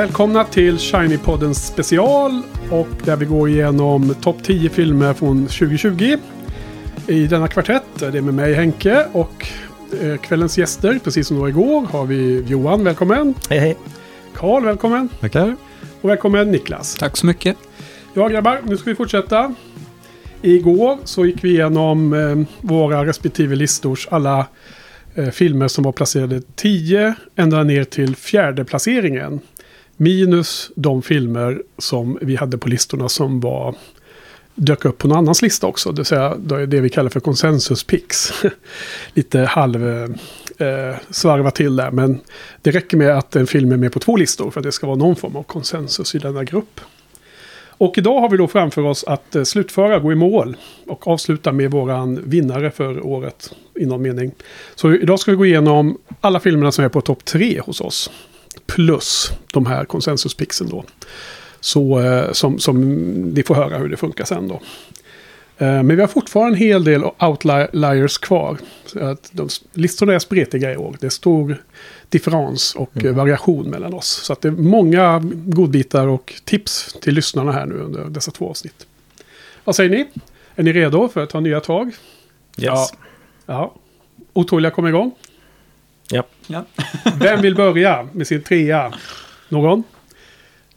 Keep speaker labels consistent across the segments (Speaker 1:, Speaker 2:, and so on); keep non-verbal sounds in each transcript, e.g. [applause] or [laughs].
Speaker 1: Välkomna till Shiny-poddens special och där vi går igenom topp 10 filmer från 2020. I denna kvartett, det är med mig Henke och eh, kvällens gäster, precis som det var igår, har vi Johan, välkommen.
Speaker 2: Hej hej.
Speaker 1: Karl, välkommen.
Speaker 3: Tackar.
Speaker 1: Och välkommen Niklas.
Speaker 3: Tack så mycket.
Speaker 1: Ja grabbar, nu ska vi fortsätta. Igår så gick vi igenom eh, våra respektive listors alla eh, filmer som var placerade 10 ända ner till fjärde placeringen. Minus de filmer som vi hade på listorna som var dök upp på någon annans lista också. Det vill säga det vi kallar för konsensus picks. [laughs] Lite halv eh, svarva till där. Men det räcker med att en film är med på två listor för att det ska vara någon form av konsensus i denna grupp. Och idag har vi då framför oss att eh, slutföra, gå i mål och avsluta med våran vinnare för året i någon mening. Så idag ska vi gå igenom alla filmerna som är på topp tre hos oss plus de här konsensuspixen då. Så eh, som, som ni får höra hur det funkar sen då. Eh, men vi har fortfarande en hel del outliers kvar. Så att de, listorna är spretiga i år. Det är stor differens och mm. variation mellan oss. Så att det är många godbitar och tips till lyssnarna här nu under dessa två avsnitt. Vad säger ni? Är ni redo för att ta nya tag? Yes.
Speaker 2: Ja.
Speaker 1: ja. Otåliga kommer igång?
Speaker 2: Ja.
Speaker 3: ja. [laughs]
Speaker 1: Vem vill börja med sin trea? Någon?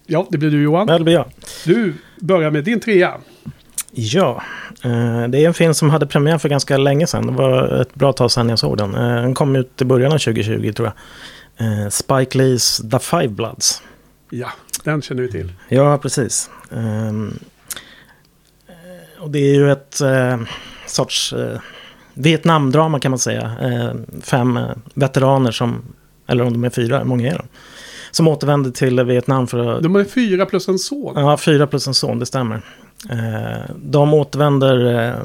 Speaker 1: Ja, det blir du Johan.
Speaker 2: Ja, det blir jag.
Speaker 1: Du börjar med din trea.
Speaker 2: Ja, eh, det är en film som hade premiär för ganska länge sedan. Det var ett bra tag sedan jag såg den. Eh, den kom ut i början av 2020 tror jag. Eh, Spike Lees The Five Bloods.
Speaker 1: Ja, den känner vi till.
Speaker 2: Ja, precis. Ehm, och det är ju ett sorts Vietnamdrama kan man säga. Eh, fem eh, veteraner som, eller om de är fyra, många är de. Som återvänder till Vietnam för att...
Speaker 1: De är fyra plus en son.
Speaker 2: Ja, fyra plus en son, det stämmer. Eh, de återvänder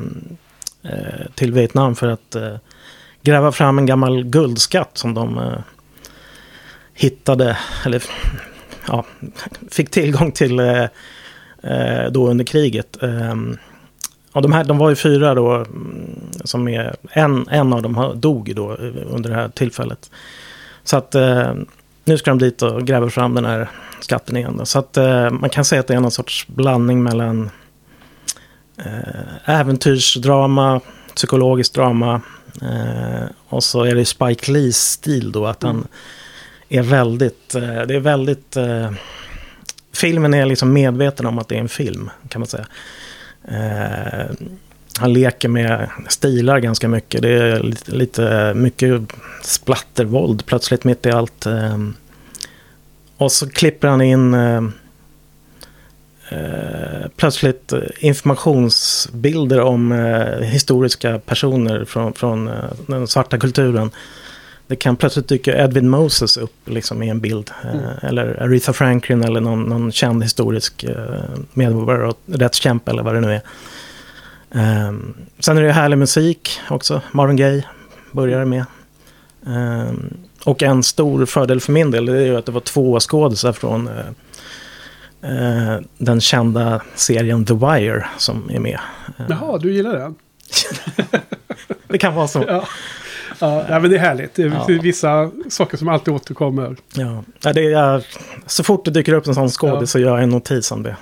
Speaker 2: till Vietnam för att gräva fram en gammal guldskatt som de hittade, eller ja, fick tillgång till då under kriget. Ja, de, här, de var ju fyra då, mm, som är, en, en av dem dog då eh, under det här tillfället. Så att eh, nu ska de dit och gräva fram den här skatten igen. Då. Så att eh, man kan säga att det är någon sorts blandning mellan eh, äventyrsdrama, psykologiskt drama eh, och så är det Spike Lees stil då att han mm. är väldigt, eh, det är väldigt, eh, filmen är liksom medveten om att det är en film kan man säga. Eh, han leker med stilar ganska mycket. Det är lite, lite mycket splattervåld plötsligt mitt i allt. Eh, och så klipper han in eh, plötsligt informationsbilder om historiska personer från, från den svarta kulturen. Det kan plötsligt dyka Edwin Moses upp liksom, i en bild. Mm. eller Aretha Franklin eller någon, någon känd historisk medborgare och rättskämpe eller vad det nu är. Um, sen är det härlig musik också. Marvin Gaye börjar med. Um, och en stor fördel för min del det är ju att det var två skådisar från uh, uh, den kända serien The Wire som är med.
Speaker 1: Uh, Jaha, du gillar den? [laughs]
Speaker 2: det kan vara så.
Speaker 1: Ja. Ja, men det är härligt. Det är ja. vissa saker som alltid återkommer.
Speaker 2: Ja, det är, så fort det dyker upp en sån skådis ja. så gör jag en notis om det.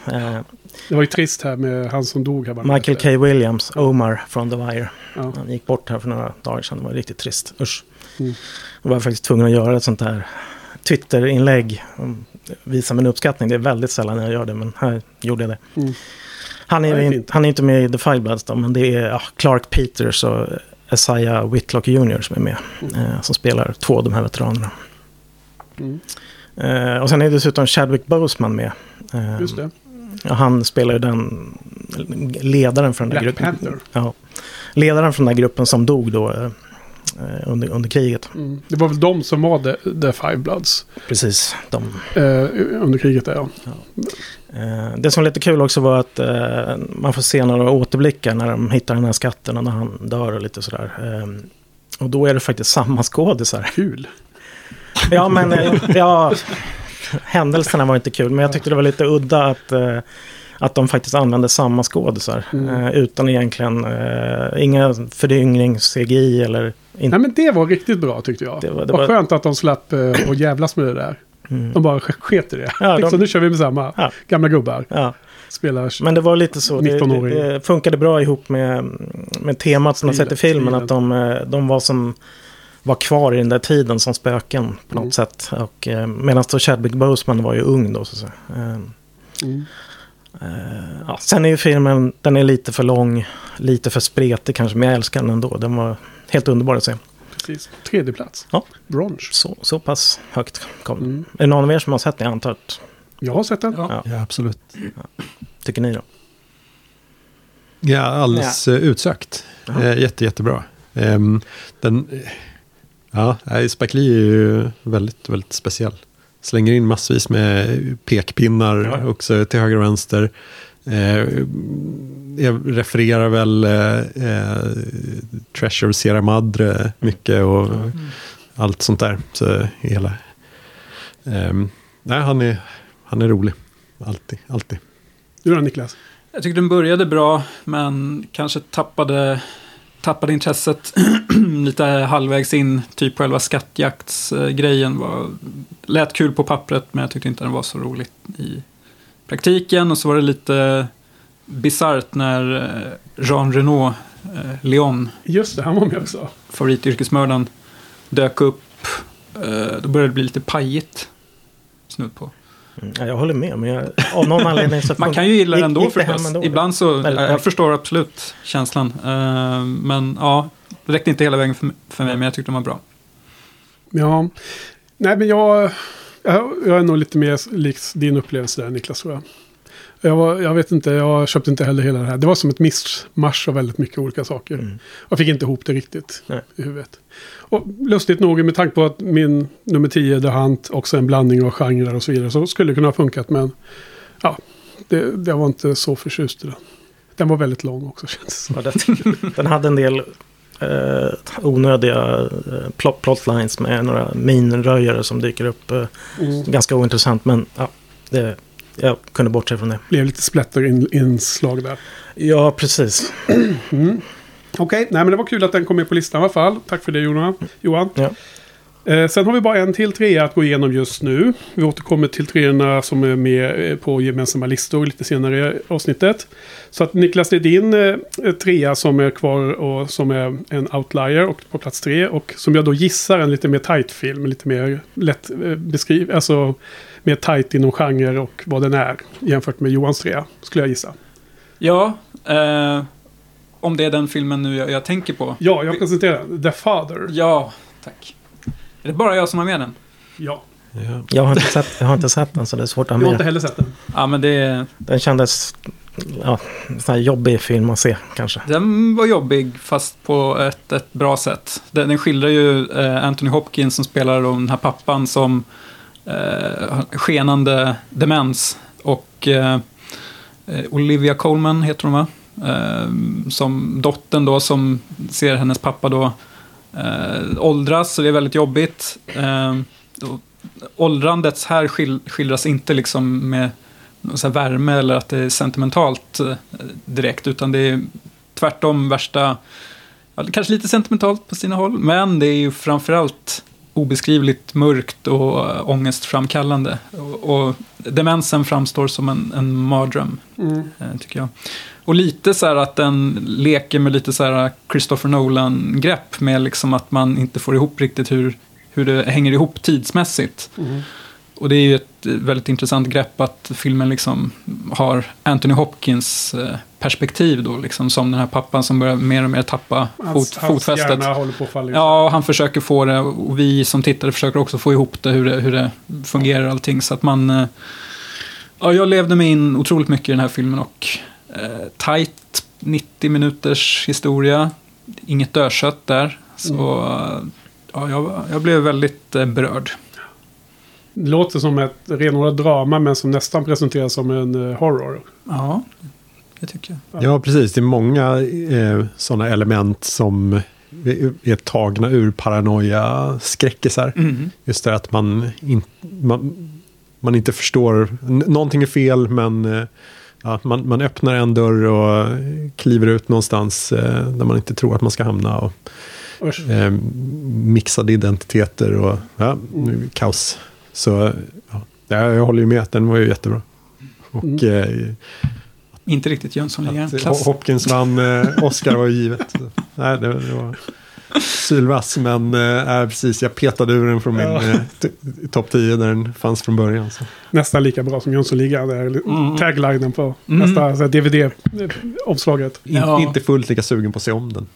Speaker 1: Det var ju trist här med han som dog. Här
Speaker 2: Michael K. Williams, Omar från The Wire. Ja. Han gick bort här för några dagar sedan. Det var riktigt trist. Usch. Mm. Jag var faktiskt tvungen att göra ett sånt här Twitter-inlägg. Visa min uppskattning. Det är väldigt sällan jag gör det, men här gjorde jag det. Mm. Han, är, är han är inte med i The Five Bloods då, men det är ja, Clark Peters och Isaiah Whitlock Jr. som är med. Mm. Eh, som spelar två av de här veteranerna. Mm. Eh, och sen är dessutom Chadwick Boseman med.
Speaker 1: Eh, Just det.
Speaker 2: Han spelar ju den ledaren för den
Speaker 1: Black
Speaker 2: där gruppen.
Speaker 1: Panther.
Speaker 2: Ja. ledaren från den här gruppen som dog då eh, under, under kriget.
Speaker 1: Mm. Det var väl de som var The, the Five Bloods
Speaker 2: Precis. De,
Speaker 1: eh, under kriget där ja.
Speaker 2: eh, det som var lite kul också var att eh, man får se några återblickar när de hittar den här skatten och när han dör och lite sådär. Eh, och då är det faktiskt samma skådisar.
Speaker 1: Kul.
Speaker 2: Ja, men eh, ja, händelserna var inte kul. Men jag tyckte det var lite udda att, eh, att de faktiskt använde samma skådisar.
Speaker 1: Mm.
Speaker 2: Eh, utan egentligen, eh, inga föryngring, CGI eller... In,
Speaker 1: Nej men det var riktigt bra tyckte jag.
Speaker 2: Det var- det var-
Speaker 1: skönt att de slapp eh, och jävlas med det där.
Speaker 2: mm.
Speaker 1: De bara sk- sket i det.
Speaker 2: Ja, de-
Speaker 1: liksom, nu kör vi med samma.
Speaker 2: Ja.
Speaker 1: Gamla gubbar.
Speaker 2: ja.
Speaker 1: Spelar...
Speaker 2: Men det var lite så. Det,
Speaker 1: 19-åring.
Speaker 2: det, funkade bra ihop med, med temat som de sett i filmen. Att de, eh, de var som var kvar i den där tiden som spöken på något
Speaker 1: Mm.
Speaker 2: sätt. Och, eh, medan då Chadwick Boseman var ju ung då. Så säga. Eh,
Speaker 1: Mm.
Speaker 2: Eh, ja, sen är ju filmen, den är lite för lång, lite för spretig kanske, men jag älskar den ändå. Den var helt underbar att se.
Speaker 1: Precis. Tredje plats.
Speaker 2: Ja.
Speaker 1: Bronze.
Speaker 2: Så, så pass högt kom.
Speaker 1: Mm.
Speaker 2: Är det någon av er som har sett den? Jag antar att,
Speaker 1: Jag har sett den.
Speaker 3: Ja, ja absolut.
Speaker 2: tycker ni då?
Speaker 3: Ja, alldeles eh, utsökt.
Speaker 2: Jaha.
Speaker 3: Eh, jätte, jättebra. Ehm, den, ja, Spike Lee är ju väldigt, väldigt speciell. Slänger in massvis med pekpinnar
Speaker 2: Ja.
Speaker 3: också till höger och vänster. Eh, jag refererar väl eh, eh, Treasure Sierra Madre mycket och allt sånt där. Så hela... Ehm, nej, han är, han är rolig. Alltid, alltid.
Speaker 1: Du då Niklas?
Speaker 4: Jag tyckte den började bra, men kanske tappade, tappade intresset [clears throat] lite halvvägs in. Typ själva skattjaktsgrejen var, lät kul på pappret, men jag tyckte inte den var så rolig i praktiken. Och så var det lite bisarrt när eh, Jean Renault, eh, Leon,
Speaker 1: Just det, han var med också.
Speaker 4: favorityrkesmördaren, dök upp. Eh, Då började det bli lite pajigt. Snudd på.
Speaker 2: Mm, ja, jag håller med, men jag, av någon anledning så... [laughs]
Speaker 4: Man kan ju gilla ändå
Speaker 2: det hem
Speaker 4: förstås.
Speaker 2: ändå?
Speaker 4: Ibland så,
Speaker 2: Eller-
Speaker 4: jag, förstår absolut känslan. Eh, men ja, det räckte inte hela vägen för, för mig, men jag tyckte den var bra.
Speaker 1: Ja. Nej men jag, jag, jag är nog lite mer lik din upplevelse där Niklas tror jag. Jag, var, jag vet inte, jag köpte inte heller hela det här. Det var som ett mischmasch av väldigt mycket olika saker.
Speaker 2: Mm.
Speaker 1: Jag fick inte ihop det riktigt
Speaker 2: Nej.
Speaker 1: i huvudet. Och lustigt nog, med tanke på att min nummer 10, The Hunt, också en blandning av genrer och så vidare, så skulle det kunna ha funkat. Men ja, det, det var inte så förtjust i den. Den var väldigt lång också [laughs] känns det.
Speaker 2: Ja, den, den hade en del eh, onödiga eh, plot, plotlines med några minröjare som dyker upp. Eh,
Speaker 1: Mm.
Speaker 2: ganska ointressant, men ja, det, jag kunde bortse från det.
Speaker 1: Blev lite splatter-inslag där.
Speaker 2: Ja, precis.
Speaker 1: Mm. Okej, nej men det var kul att den kom med på listan i alla fall. Tack för det Johan. Johan.
Speaker 2: Ja.
Speaker 1: Eh, sen har vi bara en till trea att gå igenom just nu. Vi återkommer till treorna som är med eh, på gemensamma listor lite senare i avsnittet. Så att Niklas, det är din eh, trea som är kvar och som är en outlier och på plats tre. Och som jag då gissar en lite mer tight film, lite mer lätt eh, beskriv, alltså mer tight inom genre och vad den är jämfört med Johans trea, skulle jag gissa.
Speaker 4: Ja, eh, om det är den filmen nu jag, jag tänker på.
Speaker 1: Ja, jag presenterar den. The Father.
Speaker 4: Ja, tack. Är det bara jag som har med den?
Speaker 1: Ja,
Speaker 3: Ja.
Speaker 2: Jag har, inte sett, jag har inte sett den så det är svårt att
Speaker 1: jag
Speaker 2: ha
Speaker 1: har inte
Speaker 2: med.
Speaker 1: heller sett den.
Speaker 4: Ja, men det,
Speaker 2: Den kändes ja, sån här jobbig film att se kanske.
Speaker 4: den var jobbig, fast på ett, ett bra sätt. Den, den skildrar ju eh, Anthony Hopkins som spelar den här pappan som eh, Eh, skenande demens. Och eh, Olivia Colman heter hon va? Eh, som dottern då som ser hennes pappa då eh, åldras, så det är väldigt jobbigt. Eh, åldrandets här skildras inte liksom med någon så här värme eller att det är sentimentalt eh, direkt, utan det är tvärtom värsta, ja, kanske lite sentimentalt på sina håll, men det är ju framförallt obeskrivligt mörkt och ångestframkallande. Och, och demensen framstår som en, en mardröm,
Speaker 1: Mm.
Speaker 4: eh, tycker jag. Och lite så här att den leker med lite så här Christopher Nolan-grepp med liksom att man inte får ihop riktigt hur, hur det hänger ihop tidsmässigt.
Speaker 1: Mm.
Speaker 4: Och det är ju ett väldigt intressant grepp att filmen liksom har Anthony Hopkins eh, perspektiv då, liksom som den här pappan som börjar mer och mer tappa fot,
Speaker 1: Hans, hans
Speaker 4: fotfästet.
Speaker 1: hjärna håller på att falla
Speaker 4: Ja, och han försöker få det och vi som tittare försöker också få ihop det, hur det, hur det fungerar allting. Så att man... eh, Ja, jag levde mig in otroligt mycket i den här filmen och eh, tight 90 minuters historia. inget dödkött där. Så
Speaker 1: Mm.
Speaker 4: ja, jag, jag blev väldigt eh, berörd.
Speaker 1: Det låter som ett renodlat drama men som nästan presenteras som en eh, horror.
Speaker 4: Ja, det tycker jag.
Speaker 3: Ja, precis. Det är många eh, sådana element som är, tagna ur paranoia skräckisar.
Speaker 4: Mm.
Speaker 3: Just det att man, in, man, man inte förstår. Någonting är fel men eh, ja, man, man öppnar en dörr och kliver ut någonstans eh, där man inte tror att man ska hamna. Och, eh, mixade identiteter och ja, det kaos. Så ja, jag, håller ju med den var ju jättebra. Och
Speaker 1: Mm.
Speaker 3: eh,
Speaker 4: Inte riktigt Jönssonligan.
Speaker 3: att
Speaker 4: Klass.
Speaker 3: Hopkins vann eh, Oscar var ju givet. Nej, det, det var sylvass, men eh, precis, jag petade ur den från min eh, topp 10 där den fanns från början. Så.
Speaker 1: Nästan lika bra som Jönssonligan. Är
Speaker 4: Mm.
Speaker 1: taglinen på
Speaker 4: Mm.
Speaker 1: nästa DVD-omslaget.
Speaker 3: In,
Speaker 4: Ja.
Speaker 3: Inte fullt lika sugen på att se om den.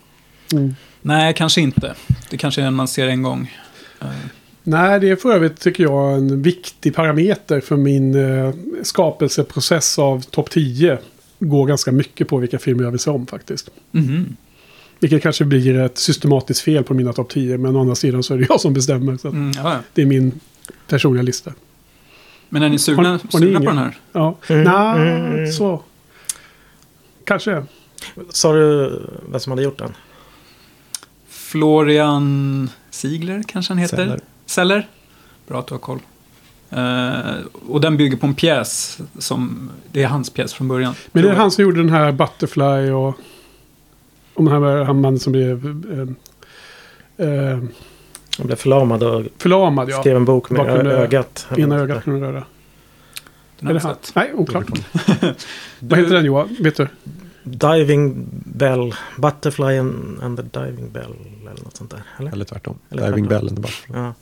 Speaker 1: Mm.
Speaker 4: Nej, kanske inte. Det kanske är en man ser en gång.
Speaker 1: Nej, det är för övrigt tycker jag en viktig parameter för min eh, skapelseprocess av topp 10. Går ganska mycket på vilka filmer jag vill se om faktiskt.
Speaker 4: mhm.
Speaker 1: Vilket kanske blir ett systematiskt fel på mina topp 10. Men å andra sidan så är det jag som bestämmer. Så
Speaker 4: Mm,
Speaker 1: det är min personliga lista.
Speaker 4: Men är ni sugna,
Speaker 1: Har- har ni
Speaker 4: sugna på den här?
Speaker 1: Ja,
Speaker 2: Mm,
Speaker 1: nej,
Speaker 2: mm, mm.
Speaker 1: så. Kanske.
Speaker 2: Sa du vem som hade gjort den?
Speaker 4: Florian Ziegler kanske han heter?
Speaker 3: Seller.
Speaker 4: Seller? Bra att du har koll. Eh, och den bygger på en pjäs som, det är hans pjäs från början.
Speaker 1: Men det är han som gjorde den här Butterfly och... Om den här han mannen som blev eh, eh,
Speaker 2: Han blev förlamad och
Speaker 1: förlamad. Ja.
Speaker 2: skrev en bok med
Speaker 1: kunde-
Speaker 2: ögat.
Speaker 1: Ena ögat kunde röra.
Speaker 4: Den
Speaker 1: Är
Speaker 4: har
Speaker 1: det
Speaker 4: jag
Speaker 1: han? Nej, oklart.
Speaker 2: Du- [laughs]
Speaker 1: Vad heter den Johan? Vet du?
Speaker 2: Diving Bell. Butterfly and, and the Diving Bell. Eller något sånt där. Eller?
Speaker 3: Eller tvärtom.
Speaker 2: Eller
Speaker 3: Diving
Speaker 2: tvärtom.
Speaker 3: Bell. Inte bara.
Speaker 2: Ja.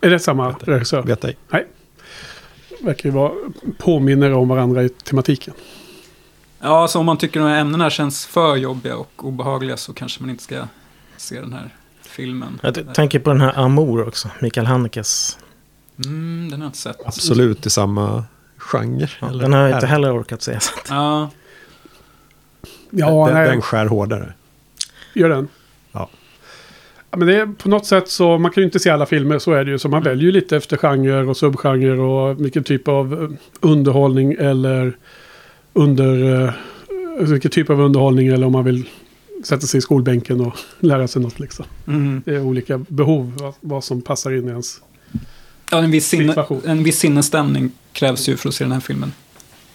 Speaker 1: Är det samma regissör?
Speaker 3: Vet ej.
Speaker 1: Verkar ju vara påminner om varandra i tematiken.
Speaker 4: Ja, så om man tycker de här ämnena känns för jobbiga och obehagliga så kanske man inte ska se den här filmen.
Speaker 2: Jag tänker på den här Amour också. Mikael Hanekes.
Speaker 4: Mm, den har jag inte sett.
Speaker 3: Absolut i samma genre.
Speaker 2: Ja,
Speaker 3: eller?
Speaker 2: den har jag inte heller orkat se.
Speaker 4: Ja,
Speaker 1: Ja,
Speaker 3: den,
Speaker 1: nej,
Speaker 3: den skär hårdare.
Speaker 1: gör den. Men det är på något sätt så, man kan ju inte se alla filmer, så är det ju. Så man väljer ju lite efter genre och subgenre och vilken typ av eh, underhållning eller under... eh, Vilken typ av underhållning eller om man vill sätta sig i skolbänken och [laughs] lära sig något liksom.
Speaker 4: mm.
Speaker 1: Det är olika behov, vad, som passar in i ens...
Speaker 4: ja en, viss sinne,
Speaker 1: Situation.
Speaker 4: en viss sinnesstämning krävs ju för att se den här filmen.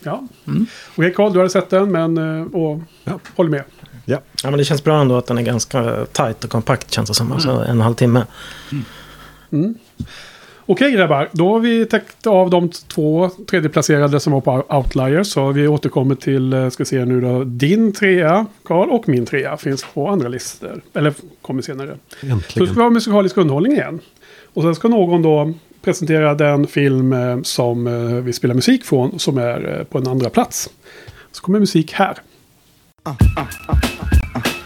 Speaker 1: Ja.
Speaker 4: Mm.
Speaker 1: Okej Carl, du hade sett den, men... eh, Och
Speaker 3: Ja.
Speaker 1: håller med.
Speaker 2: Ja, men det känns bra ändå att den är ganska tight och kompakt känns det som. Alltså en och en halv timme.
Speaker 1: Mm. Okej grabbar, då har vi täckt av de två tredjeplacerade som var på Outliers. Så vi återkommer till, eh, ska se nu då, din trea, Karl, och min trea finns på andra listor. Eller kommer senare. Så
Speaker 3: Äntligen.
Speaker 1: ska vi ha musikalisk underhållning igen. Och sen ska någon då presentera den film eh, som eh, vi spelar musik från, som är på en andra plats. Så kommer musik här.
Speaker 5: uh,
Speaker 6: uh, uh, uh. uh.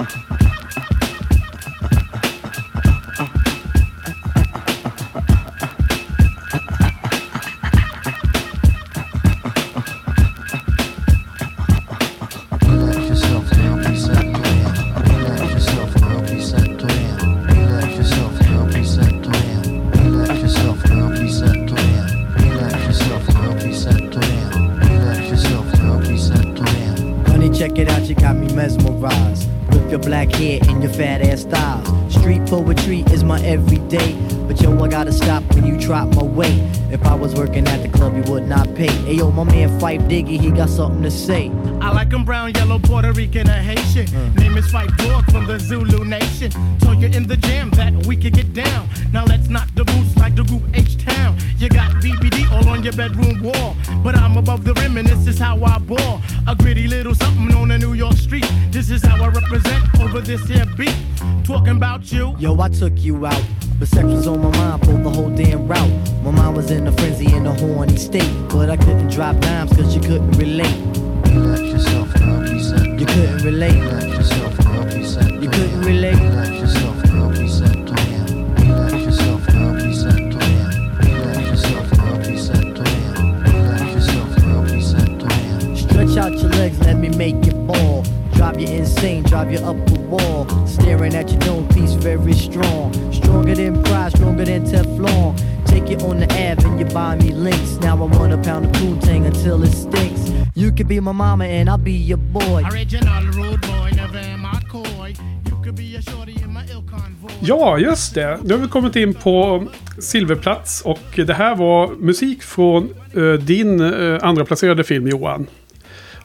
Speaker 6: You would not pay. Hey yo, my man Fife Diggy, he got something to say.
Speaker 7: I like 'em brown, yellow, Puerto Rican, or Haitian. Mm. Name is Fight Dog from the Zulu Nation. Told you in the jam that we could get down. Now let's knock the boots like the group H Town. You got BBD all on your bedroom wall. But I'm above the rim and this is how I ball. A gritty little something on a New York street. This is how I represent over this here beat. Talking about you.
Speaker 6: Yo, I took you out. But sex was on my mind for the whole damn route. My mind was in a frenzy in a horny state. But I couldn't drop dimes cause you couldn't relate.
Speaker 5: Relax yourself, girl, be set
Speaker 6: You couldn't relate.
Speaker 5: Relax yourself, girl, be set
Speaker 6: You couldn't relate.
Speaker 5: Relax yourself, girl, be set. Relax yourself, girl, be set to in. Relax yourself, girl, be set to in. Relax yourself, girl, be set to in.
Speaker 6: Stretch out your legs, let me make it fall. Drive you insane, drive you up the wall. Staring at your dome piece very strong. Stronger than pride, stronger than Teflon. Take it on the Ave and you buy me links. Now I want a pound of poontang until it stinks. You could be my mama and I'll be your boy.
Speaker 7: Original rude boy, never am I coy. You could be a shorty in my ill convoy.
Speaker 1: Ja, just det. Nu har vi kommit in på silverplats och det här var musik från eh, din uh, andra placerade film Johan.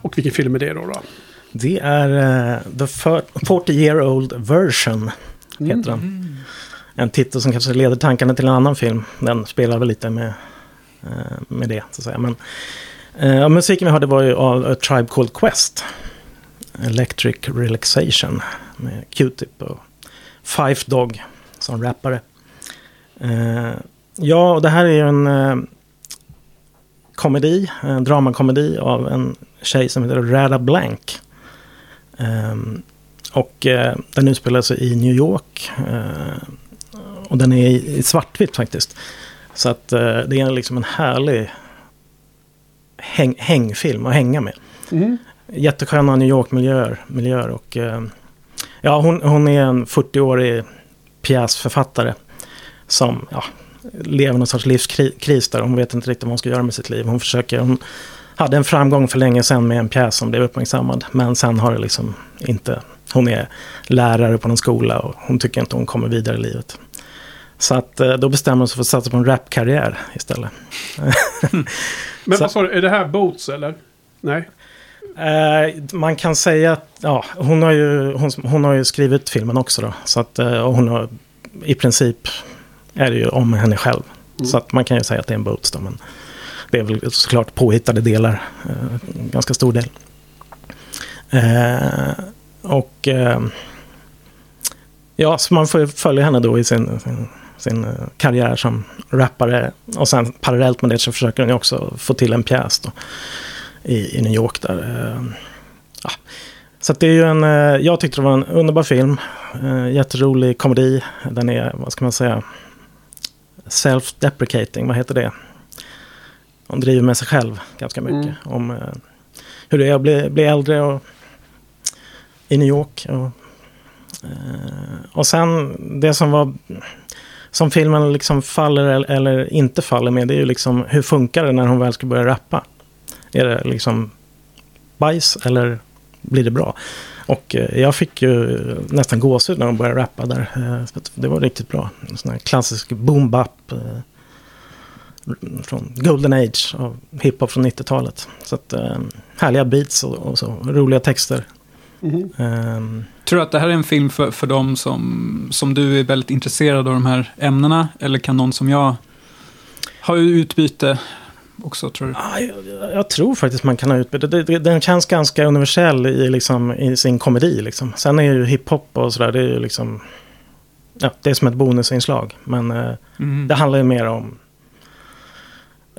Speaker 1: Och vilken film är det då? då?
Speaker 2: Det är eh, The 40 year old version. Heter den. En titel som kanske leder tankarna till en annan film. Den spelar väl lite med, eh, med det. Så att säga. Men, eh, musiken vi hörde var ju av A Tribe Called Quest. Electric Relaxation. Med Q-Tip och Fife Dog som rappare. Ja, och det här är ju en komedi, en dramakomedi av en tjej som heter Rada Blank. Ehm, och eh, den utspelar sig i New York. eh, och den är i, svartvitt faktiskt. Så att eh, det är liksom en härlig häng, hängfilm att hänga med.
Speaker 1: Mm.
Speaker 2: Jättesköna New York-miljöer. Miljöer och, ja, hon, hon är en 40-årig pjäsförfattare. Som ja, lever någon sorts livskris där. Hon vet inte riktigt vad hon ska göra med sitt liv. Hon försöker... Hon hade en framgång för länge sedan med en pjäs som blev uppmärksammad. Men sen har det liksom inte... Hon är lärare på någon skola och hon tycker inte hon kommer vidare i livet. Så att eh, då bestämmer hon sig för att satsa på en rapkarriär istället. [laughs]
Speaker 1: Men vad sa du, är det här Boats eller? Nej?
Speaker 2: Eh, man kan säga att ja, hon, har ju, hon, hon har ju skrivit filmen också. Då, så att, eh, och hon har i princip är det ju om henne själv. Så att man kan ju säga att det är en Boats då, men det är väl såklart påhittade delar. Eh, ganska stor del. Eh, och eh, ja, så man får ju följa henne då i sin, sin, sin eh, karriär som rappare. Och sen parallellt med det så försöker hon ju också få till en pjäs då i, i New York där. eh, Ja. Så det är ju en, eh, jag tyckte det var en underbar film. Eh, jätterolig komedi. Den är, vad ska man säga, self-deprecating, vad heter det? Hon driver med sig själv ganska mycket. Om eh, hur det är att bli, bli äldre och i New York. Och, eh, och sen det som var som filmen liksom faller eller, inte faller med, det är ju liksom hur funkar det när hon väl ska börja rappa? Är det liksom bajs eller blir det bra? Och eh, jag fick ju nästan gåshud när hon började rappa där. Eh, det var riktigt bra. En sån här klassisk boom bap från Golden Age av hiphop från 90-talet. Så att eh, härliga beats och, och så, roliga texter.
Speaker 1: Mhm.
Speaker 2: Ehm,
Speaker 4: Tror du att det här är en film för, för dem som, som du är väldigt intresserad av de här ämnena? Eller kan någon som jag ha utbyte också, tror du?
Speaker 2: Ja, jag, jag tror faktiskt man kan ha utbyte. Det, det, den känns ganska universell i, liksom, i sin komedi. Liksom. Sen är ju hiphop och sådär, det är ju liksom... Ja, det är som ett bonusinslag. Men eh,
Speaker 4: Mm.
Speaker 2: det handlar ju mer om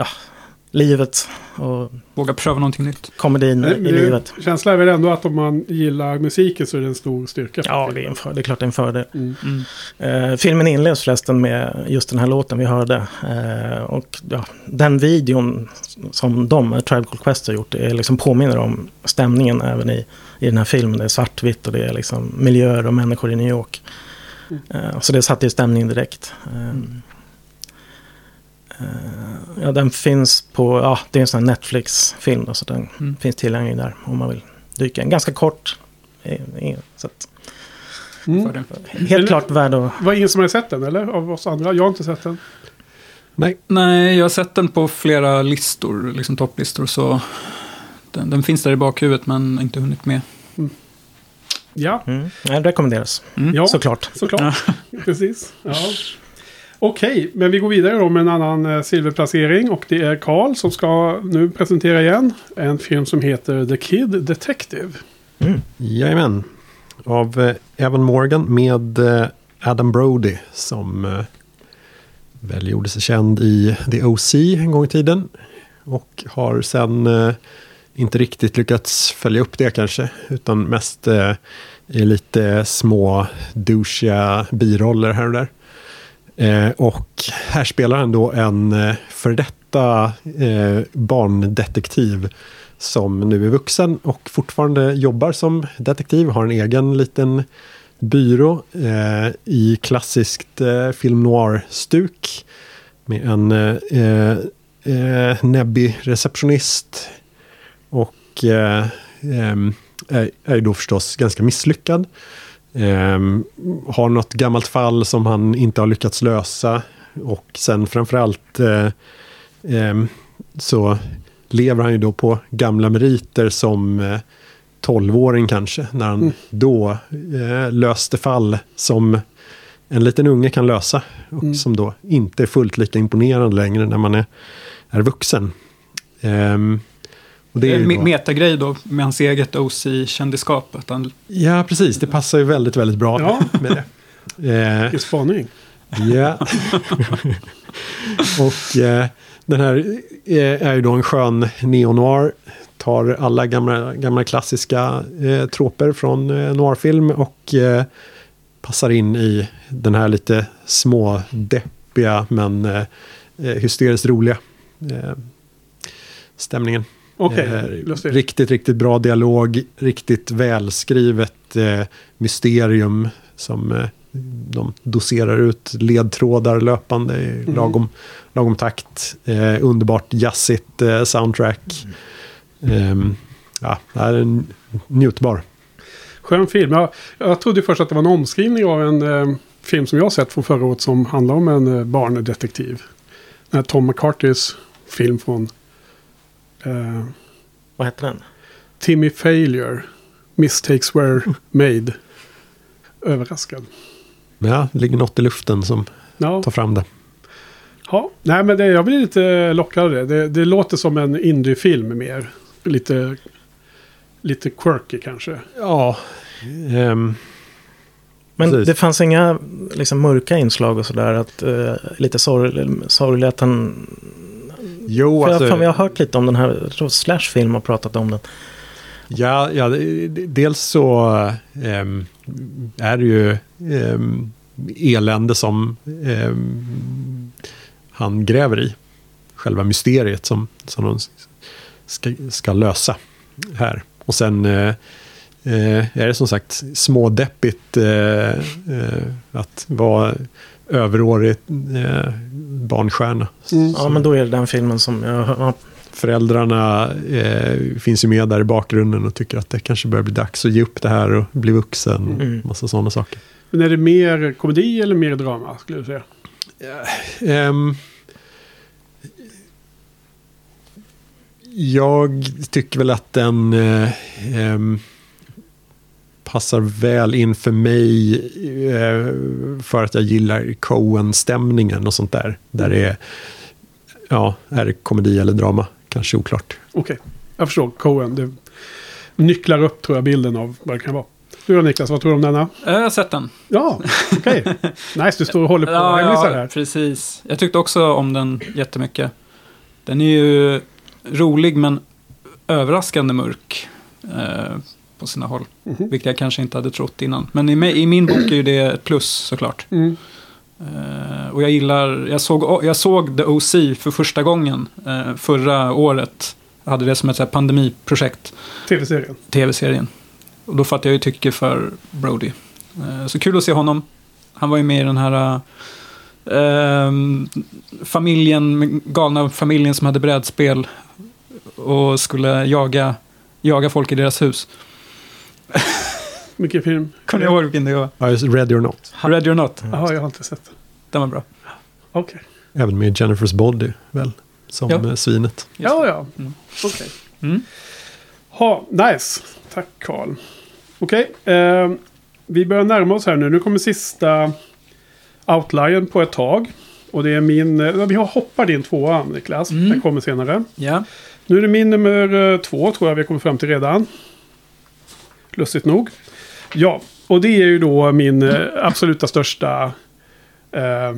Speaker 2: ja, livet och
Speaker 4: Våga pröva någonting nytt.
Speaker 2: komedin
Speaker 1: Nej,
Speaker 2: i livet.
Speaker 1: Känslan är väl ändå att om man gillar musiken så är det en stor styrka.
Speaker 2: Ja, det är, en för, det är klart det är en fördel.
Speaker 1: Mm.
Speaker 4: Mm.
Speaker 2: Eh, filmen inleds förresten med just den här låten vi hörde. Eh, och ja, den videon som de, eh, Tribe Called Quest, har gjort, är liksom påminner om stämningen även i, i den här filmen. Det är svartvitt och det är liksom miljöer och människor i New York. Eh, så det satte ju stämningen direkt. Eh, eh, ja, den finns på, ja, det är en sån här Netflix-film då, så den
Speaker 4: Mm.
Speaker 2: finns tillgänglig där om man vill dyka in. Ganska kort. eh, eh, Så att,
Speaker 1: Mm.
Speaker 2: Helt
Speaker 1: Eller-
Speaker 2: klart värd att
Speaker 1: Var det ingen som hade sett den eller? Av oss andra? Jag har inte sett den.
Speaker 3: Nej,
Speaker 4: Nej, jag har sett den på flera listor, liksom topplistor, så den, den finns där i bakhuvudet men inte hunnit med.
Speaker 1: Ja,
Speaker 2: Mm. Nej, rekommenderas.
Speaker 4: Mm.
Speaker 1: ja
Speaker 2: Såklart.
Speaker 1: såklart. [laughs] Precis. Ja. Okej, men vi går vidare då med en annan eh, silverplacering. Och det är Karl som ska nu presentera igen en film som heter The Kid Detective.
Speaker 3: Jajamän. Av eh, Evan Morgan med eh, Adam Brody som väl gjorde sig känd i The OC en gång i tiden. Och har sen inte riktigt lyckats följa upp det kanske. Utan mest i lite små douchiga biroller här och där. Eh, och här spelar han då en eh, för detta eh, barndetektiv som nu är vuxen och fortfarande jobbar som detektiv. Har en egen liten byrå eh, i klassiskt eh, film noir-stuk. Med en eh, eh, näbbig receptionist. Och eh, eh är, då förstås ganska misslyckad. Ehm, har något gammalt fall som han inte har lyckats lösa. Och sen framförallt eh, ehm, så lever han ju då på gamla meriter som eh, 12-åring kanske. När han
Speaker 1: Mm.
Speaker 3: då eh, löste fall som en liten unge kan lösa. Och
Speaker 1: Mm.
Speaker 3: som då inte är fullt lika imponerande längre när man är, är vuxen. Ehm, och det är ju då,
Speaker 4: Metagrej då, med hans eget OC-kändisskap. Han,
Speaker 3: ja, precis. Det passar ju väldigt, väldigt bra
Speaker 1: Ja.
Speaker 3: med det. Eh,
Speaker 1: Vilken spaning.
Speaker 3: Ja. [laughs] och eh, den här eh, är ju då en skön neo-noir. Tar alla gamla, gamla klassiska eh, troper från eh, noirfilm och eh, passar in i den här lite smådeppiga men eh, eh, hysteriskt roliga eh, stämningen.
Speaker 1: Okej,
Speaker 3: Eh, riktigt, riktigt bra dialog. Riktigt välskrivet eh, mysterium som eh, de doserar ut ledtrådar löpande i
Speaker 1: Mm.
Speaker 3: lagom, lagom takt. Eh, underbart jazzigt eh, soundtrack. Ehm, ja, det är en njutbar.
Speaker 1: Skön film. Jag, jag trodde först att det var en omskrivning av en eh, film som jag sett från förra året som handlar om en barndetektiv. Den här Tom McCartys film från eh,
Speaker 2: Vad heter den?
Speaker 1: Timmy Failure. Mistakes were made. Överraskad.
Speaker 3: Ja, det ligger något i luften som
Speaker 1: Ja,
Speaker 3: tar fram det.
Speaker 1: ja. Nej, men det, jag blir lite lockad av det. det. Det låter som en indiefilm mer. Lite, lite quirky kanske.
Speaker 3: Ja, ehm,
Speaker 2: Men
Speaker 3: Precis.
Speaker 2: det fanns inga liksom, mörka inslag och sådär. Att, eh, lite sorg, sorgligt att han...
Speaker 3: jo,
Speaker 2: För
Speaker 3: alltså,
Speaker 2: jag, jag har hört lite om den här. Jag tror Slashfilm har pratat om den.
Speaker 3: Ja, ja dels så ehm, är det ju ehm, elände som ehm, han gräver i. Själva mysteriet som, som de ska, ska lösa här. Och sen eh, är det som sagt smådeppigt eh, eh, att vara överårig eh, barnstjärna.
Speaker 1: Mm.
Speaker 2: Ja, men då är det den filmen som jag har...
Speaker 3: Föräldrarna eh, finns ju med där i bakgrunden och tycker att det kanske börjar bli dags att ge upp det här och bli vuxen.
Speaker 2: Mm.
Speaker 3: Massa sådana saker.
Speaker 1: Men är det mer komedi eller mer drama skulle du säga?
Speaker 3: Ehm, jag tycker väl att den eh, ehm, passar väl in för mig eh, för att jag gillar Coen-stämningen och sånt där. Där det är, ja, är det komedi eller drama? Kanske oklart.
Speaker 1: Okej, jag förstår. Coen. Det nycklar upp tror jag bilden av vad det kan vara. Du då Niklas, vad tror du om denna?
Speaker 4: jag har sett den.
Speaker 1: Ja, okej. [laughs] nice, du står och håller på
Speaker 4: Ja,
Speaker 1: och
Speaker 4: ja,
Speaker 1: här.
Speaker 4: precis. Jag tyckte också om den jättemycket. Den är ju rolig men överraskande mörk eh, på sina håll.
Speaker 1: Mhm.
Speaker 4: Vilket jag kanske inte hade trott innan. Men i, i min bok är ju det ett plus såklart.
Speaker 1: Mm.
Speaker 4: Eh, och jag gillar, jag såg, jag såg The OC för första gången eh, förra året. Jag hade det som ett så här pandemiprojekt,
Speaker 1: Tv-serien.
Speaker 4: tv-serien. Och då fattade jag ju tycke för Brody. Eh, så kul att se honom. Han var ju med i den här eh, familjen, galna familjen som hade brädspel och skulle jaga, jaga folk i deras hus.
Speaker 1: Mycket film.
Speaker 4: Kommer ni ihåg vilken det var?
Speaker 3: Ja, just Ready or Not.
Speaker 4: Ready or not?
Speaker 1: Jaha, jag har inte sett.
Speaker 4: Den var bra.
Speaker 1: Okej.
Speaker 3: Även med Jennifer's Body, väl? Som
Speaker 4: Ja.
Speaker 3: eh, svinet.
Speaker 4: Just
Speaker 1: Ja, ja.
Speaker 4: Mm.
Speaker 1: Okej.
Speaker 4: Mm.
Speaker 1: Ha, nice. Tack Karl. Okej, eh, vi börjar närma oss här nu. Nu kommer sista outlinen på ett tag. Och det är min... eh, Vi har hoppat din tvåa, Niklas.
Speaker 4: Mm.
Speaker 1: Den kommer senare.
Speaker 4: Ja.
Speaker 1: Nu är det min nummer eh, två, tror jag vi kommit fram till redan. Lustigt nog. Ja, och det är ju då min eh, absoluta största eh,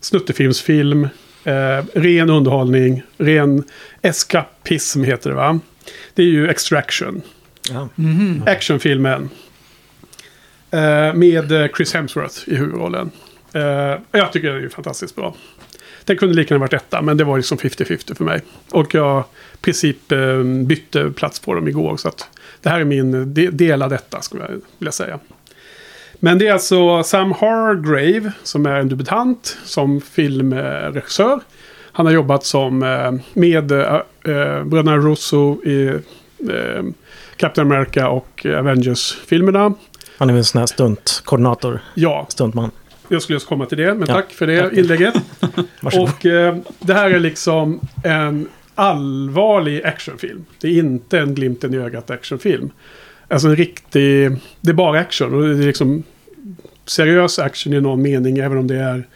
Speaker 1: snuttefilmsfilm. Eh, ren underhållning, ren eskapism heter det va? Det är ju Extraction.
Speaker 2: Ja.
Speaker 4: Mhm.
Speaker 1: Actionfilmen. Eh, med eh, Chris Hemsworth i huvudrollen. Eh, jag tycker den är ju fantastiskt bra. Den kunde lika gärna varit etta, men det var liksom 50-50 för mig. Och jag i princip eh, bytte plats på dem igår. Så att det här är min de, del av detta, skulle jag vilja säga. Men det är alltså Sam Hargrave som är en debutant som filmregissör. Han har jobbat som eh, med eh, eh, bröderna Russo i Captain America och Avengers-filmerna.
Speaker 2: Han är väl en sån här stuntkoordinator,
Speaker 1: Ja,
Speaker 2: stuntman.
Speaker 1: jag skulle just komma till det, men
Speaker 2: Ja,
Speaker 1: tack för det inlägget. [laughs] Och eh, det här är liksom en allvarlig actionfilm. Det är inte en glimten i ögat actionfilm. Alltså en riktig... Det är bara action och det är liksom seriös action i någon mening, även om det är...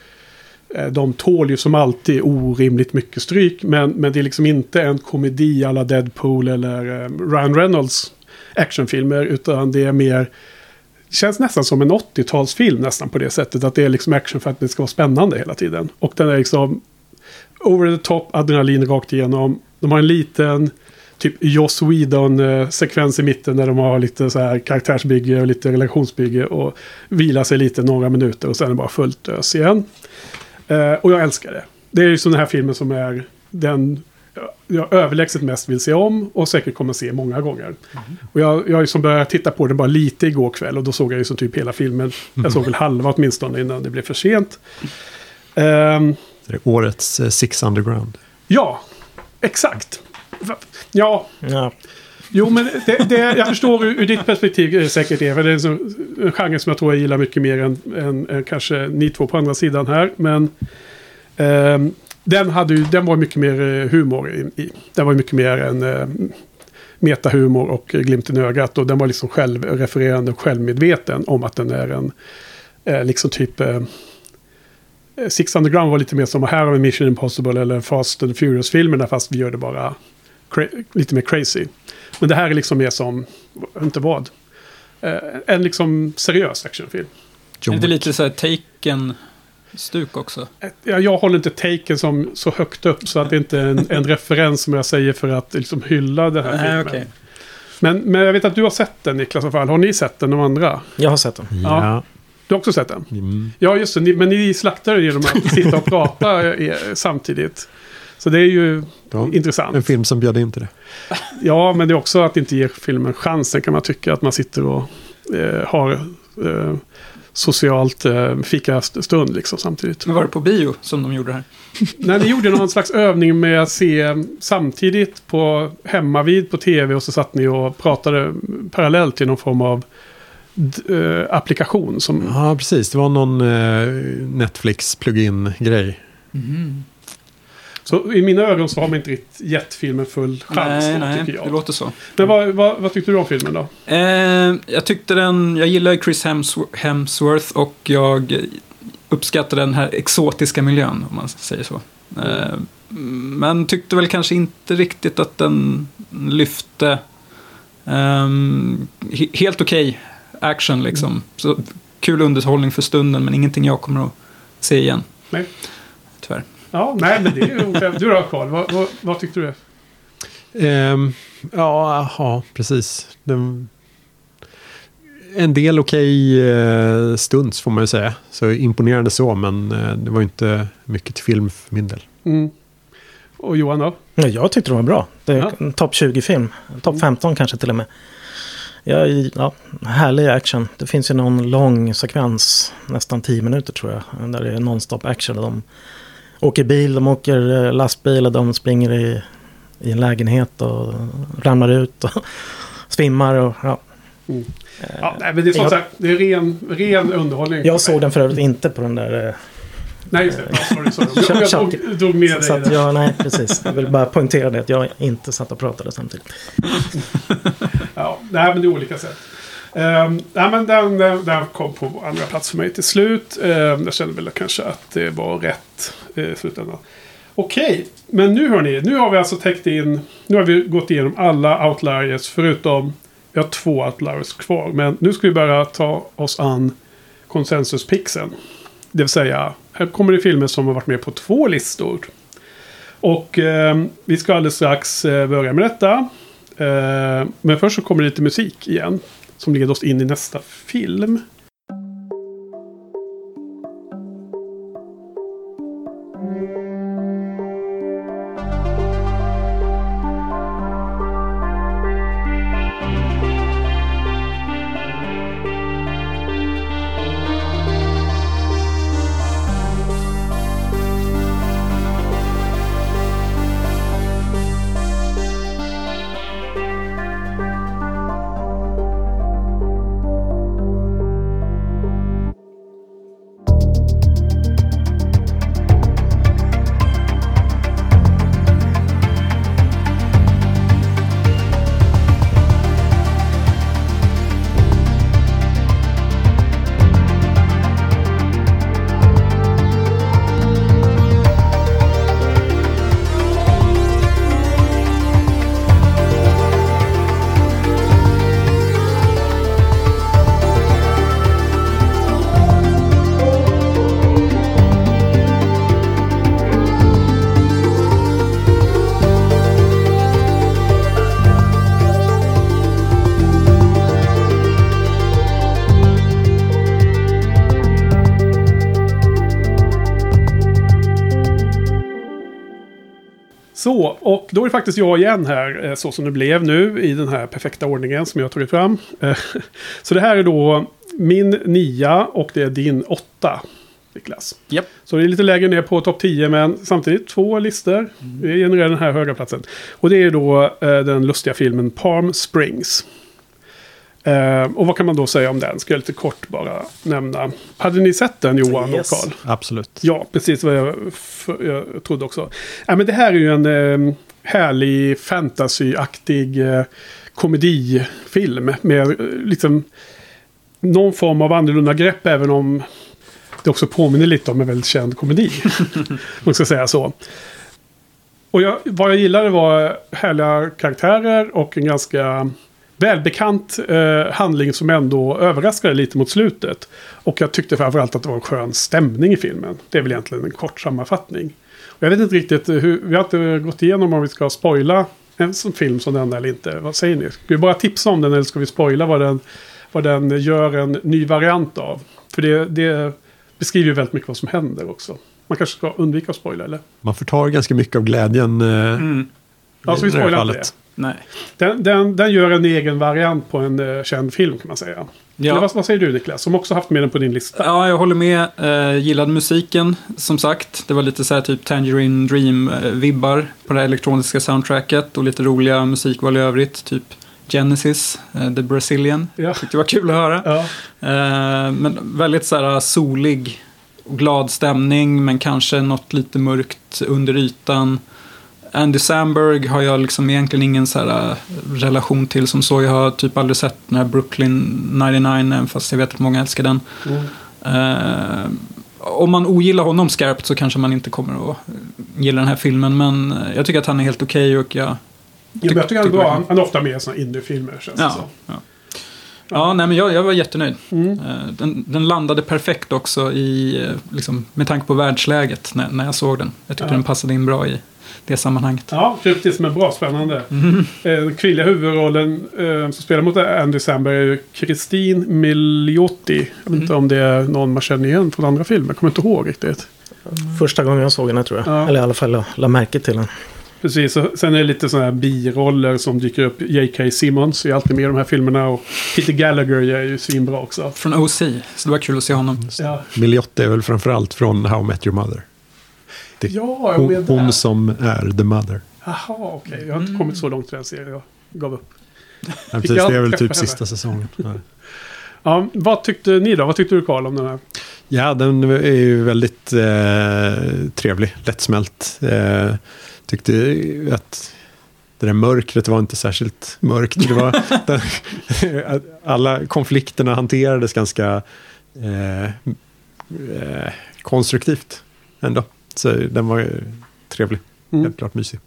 Speaker 1: Eh, de tål ju som alltid orimligt mycket stryk, men, men det är liksom inte en komedi alla Deadpool eller eh, Ryan Reynolds actionfilmer, utan det är mer... Känns nästan som en 80-talsfilm nästan på det sättet. Att det är liksom action för att det ska vara spännande hela tiden. Och den är liksom over the top, adrenalin rakt igenom. De har en liten typ Joss Whedon-sekvens i mitten där de har lite så här karaktärsbygge och lite relationsbygge och vilar sig lite några minuter och sen är det bara fullt ös igen. Eh, och jag älskar det. Det är ju sån här filmen som är den jag överlägset mest vill se om och säkert kommer se många gånger. Och jag, jag liksom började titta på den bara lite igår kväll och då såg jag ju så typ hela filmen. Jag såg väl halva åtminstone innan det blev för sent. Ehm,
Speaker 3: Det årets eh, Six Underground.
Speaker 1: ja, exakt. Ja,
Speaker 2: Ja,
Speaker 1: jo men det, det, jag förstår ur, ur ditt perspektiv eh, säkert Eva. Det är en, så- en genre som jag tror jag gillar mycket mer än, än, än kanske ni två på andra sidan här. Men ehm, den, hade ju, den var mycket mer eh, humor i. i. Den var mycket mer en eh, metahumor och eh, glimten i ögat. Och den var liksom självrefererande och självmedveten om att den är en eh, liksom typ... Eh, Six Underground var lite mer som här har vi Mission Impossible eller Fast and Furious-filmerna fast vi gör det bara lite mer crazy. Men det här är liksom mer som, inte vad, eh, en liksom seriös actionfilm.
Speaker 4: Är
Speaker 3: John
Speaker 4: det inte lite så här Taken-stuk också?
Speaker 1: Jag, jag håller inte taken som så högt upp så att det inte är en, en referens som jag säger för att liksom hylla den här
Speaker 4: Nej,
Speaker 1: filmen.
Speaker 4: okej.
Speaker 1: Men, men jag vet att du har sett den Niklas i alla fall. Har ni sett den de andra?
Speaker 2: jag har sett den.
Speaker 3: Ja.
Speaker 1: Du har också sett den?
Speaker 3: Mm.
Speaker 1: Ja, just det. Ni, men ni slaktar det genom att sitta och prata [laughs] eh, samtidigt. Så det är ju
Speaker 3: var
Speaker 1: intressant.
Speaker 3: En film som bjöd in till det.
Speaker 1: Ja, men det är också att inte ge filmen chansen kan man tycka. Att man sitter och eh, har eh, socialt eh, fikastund liksom samtidigt.
Speaker 4: Men var det på bio som de gjorde det här? [laughs]
Speaker 1: Nej, ni gjorde någon slags övning med att se samtidigt på hemmavid på tv och så satt ni och pratade parallellt till någon form av applikation som...
Speaker 3: Ja, precis. Det var någon eh, Netflix plug-in-grej.
Speaker 1: Så i mina ögon så har man inte riktigt gett filmen full chans
Speaker 4: nej,
Speaker 1: då,
Speaker 4: nej,
Speaker 1: tycker
Speaker 4: det
Speaker 1: jag.
Speaker 4: låter så.
Speaker 1: Men vad, vad, vad tyckte du om filmen då?
Speaker 4: Eh, jag tyckte den, jag gillar Chris Hemsw- Hemsworth och jag uppskattar den här exotiska miljön, om man säger så. Eh, men tyckte väl kanske inte riktigt att den lyfte he- helt okej action liksom. Så kul underhållning för stunden, men ingenting jag kommer att se igen.
Speaker 1: Nej.
Speaker 4: Tyvärr.
Speaker 1: Ja, nej, men det är ju... Du då Carl, vad, vad, vad tyckte du?
Speaker 3: Ehm, ja, ja, precis. Den, en del okej eh, stunts får man ju säga. Så imponerande så, men eh, det var ju inte mycket till film för min del.
Speaker 1: Mm. Och Johan då?
Speaker 2: Ja, jag tyckte den var bra. Det är
Speaker 1: Ja.
Speaker 2: en topp 20-film. Topp 15 kanske till och med. Ja, ja, härlig action. Det finns ju någon lång sekvens, nästan 10 minuter tror jag. Där det är nonstop action. De åker bil, de åker eh, lastbil och de springer i, i en lägenhet och ramlar ut och [laughs] svimmar. Och, ja.
Speaker 1: Mm. Ja, nej, men det är som
Speaker 2: jag-
Speaker 1: sagt, det är ren, ren underhållning.
Speaker 2: Jag såg den för övrigt inte på den där... eh,
Speaker 1: Nej, just det. Ja, sorry, sorry. Jag, jag drog, med dig
Speaker 2: Så att jag, nej, precis. Jag vill bara poängtera det att jag inte satt och pratade samtidigt. [laughs]
Speaker 1: Ja, nej, men det är olika sätt. Um, nej, men den, den, kom på andra plats för mig till slut. Um, jag kände väl kanske att det var rätt uh, i slutändan. Okej, men nu hörni. Nu har vi alltså täckt in. Nu har vi gått igenom alla outliers förutom. Vi har två outliers kvar. Men nu ska vi börja ta oss an konsensuspixeln. Det vill säga, här kommer det filmer som har varit med på två listor. Och eh, vi ska alldeles strax eh, börja med detta. Eh, men först så kommer det lite musik igen. Som leder oss in i nästa film. Så, och då är det faktiskt jag igen här, eh, så som det blev nu i den här perfekta ordningen som jag tagit fram. Eh, [laughs] Så det här är då min nia och det är din åtta, Niklas.
Speaker 4: Japp.
Speaker 1: Så det är lite lägre ner på topp 10, men samtidigt två listor. Det genererar den här höga platsen. Och det är då eh, den lustiga filmen Palm Springs. Eh, och vad kan man då säga om den? Ska jag lite kort bara nämna. Hade ni sett den Johan
Speaker 2: Yes.
Speaker 1: och Karl?
Speaker 3: Absolut.
Speaker 1: Ja, precis vad jag, jag trodde också. Ja, men det här är ju en eh, härlig fantasyaktig eh, komedifilm. Med eh, liksom någon form av annorlunda grepp även om det också påminner lite om en väldigt känd komedi. [laughs] om man ska säga så. Och jag, vad jag gillade var härliga karaktärer och en ganska välbekant eh, handling som ändå överraskade lite mot slutet. Och jag tyckte framförallt att det var en skön stämning i filmen. Det är väl egentligen en kort sammanfattning. Och jag vet inte riktigt hur, vi har inte gått igenom om vi ska spoila en sån film som denna eller inte. Vad säger ni? Ska vi bara tipsa om den eller ska vi spoila vad den, vad den gör en ny variant av? För det, det beskriver ju väldigt mycket vad som händer också. Man kanske ska undvika att spoila eller?
Speaker 3: Man förtar ganska mycket av glädjen eh,
Speaker 4: Mm.
Speaker 1: Ja, så vi spoilar inte det.
Speaker 4: Nej.
Speaker 1: Den, den, den gör en egen variant på en eh, känd film kan man säga. Eller
Speaker 4: Ja.
Speaker 1: vad, vad säger du Niklas? Som också haft med den på din lista.
Speaker 4: Ja, jag håller med. Eh, gillade musiken, som sagt. Det var lite så här typ Tangerine Dream-vibbar på det elektroniska soundtracket. Och lite roliga musikval i övrigt. Typ Genesis, eh, The Brazilian.
Speaker 1: Ja.
Speaker 4: Tyckte det var kul att höra.
Speaker 1: Ja.
Speaker 4: Eh, men väldigt så här solig och glad stämning. Men kanske något lite mörkt under ytan. Andy Samberg har jag liksom egentligen ingen så här eh, relation till som så. Jag har typ aldrig sett den här Brooklyn 99, även fast jag vet att många älskar den.
Speaker 1: Mm.
Speaker 4: Eh, om man ogillar honom skarpt så kanske man inte kommer att gilla den här filmen. Men eh, jag tycker att han är helt okej och jag...
Speaker 1: Ja, men jag tycker han är bra. Han, han är ofta med i sådana indiefilmer känns det
Speaker 4: Ja,
Speaker 1: som.
Speaker 4: ja. ja nej, men jag, jag var jättenöjd.
Speaker 1: Mm.
Speaker 4: Den, den landade perfekt också i, liksom, med tanke på världsläget när, när jag såg den. Jag tyckte
Speaker 1: Ja.
Speaker 4: den passade in bra i det sammanhanget.
Speaker 1: Ja, precis. Men bra. Spännande.
Speaker 4: Mm.
Speaker 1: Den kvinnliga huvudrollen eh, som spelar mot Andy Samberg är ju Christine Milioti. Jag vet
Speaker 4: Mm.
Speaker 1: inte om det är någon man känner igen från andra filmer. Jag kommer inte ihåg riktigt.
Speaker 2: Första gången jag såg den här, tror jag.
Speaker 1: Ja.
Speaker 2: Eller i alla fall la, märke till den.
Speaker 1: Precis, och sen är det lite sådana här biroller som dyker upp. J.K. Simmons är alltid med i de här filmerna. Och Peter Gallagher är ju svinbra också.
Speaker 4: Från OC, så det var kul att se honom.
Speaker 1: Ja,
Speaker 3: Miljotte är väl framförallt från How I Met Your Mother. Det-
Speaker 1: ja jag
Speaker 3: Hon, hon som är the mother.
Speaker 1: Jaha, okej. Jag har inte kommit så långt i den serien. Jag gav upp.
Speaker 3: Ja, precis, det är väl typ
Speaker 1: henne?
Speaker 3: sista säsongen. [laughs] Ja.
Speaker 1: Ja, vad tyckte ni då? Vad tyckte du Karl om den här?
Speaker 3: Ja, den är ju väldigt eh, trevlig, lättsmält. Eh, tyckte att det där mörkret var inte särskilt mörkt. Det var, [laughs] den, alla konflikterna hanterades ganska eh, eh, konstruktivt ändå. Så den var ju trevlig,
Speaker 1: Mm.
Speaker 3: helt klart mysig.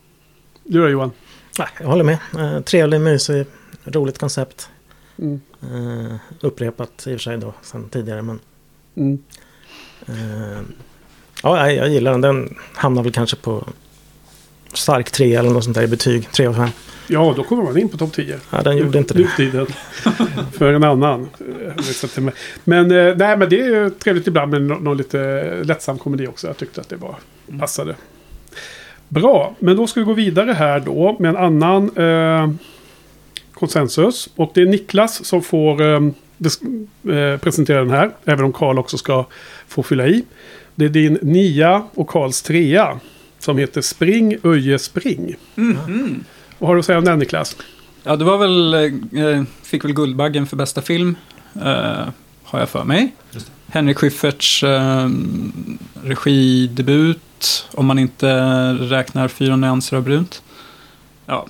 Speaker 1: Du då Johan?
Speaker 2: Nej, jag håller med. Eh, trevlig, mysig, roligt koncept.
Speaker 1: Mm.
Speaker 2: Eh, upprepat i och för sig då sen tidigare. Men,
Speaker 1: Mm.
Speaker 2: eh, ja, jag gillar den. Den hamnar väl kanske på stark 3 eller något sånt där i betyg. 3 av 5.
Speaker 1: Ja, då kommer man in på topp 10.
Speaker 2: Ja, den gjorde inte det.
Speaker 1: för tiden. [laughs] För en annan. Men, eh, nej, men det är trevligt ibland med nå- någon lite lättsam komedi också. Jag tyckte att det var passade. Bra, men då ska vi gå vidare här då med en annan eh, konsensus. Och det är Niklas som får eh, eh, presentera den här. Även om Karl också ska få fylla i. Det är din nia och Karls trea. Som heter Spring Öje Spring. Vad har du att säga om den Niklas?
Speaker 4: Ja, det var väl, eh, fick väl Guldbaggen för bästa film, eh, har jag för mig. Henrik Schyfferts eh, regidebut, om man inte räknar Fyra nyanser av brunt. Ja.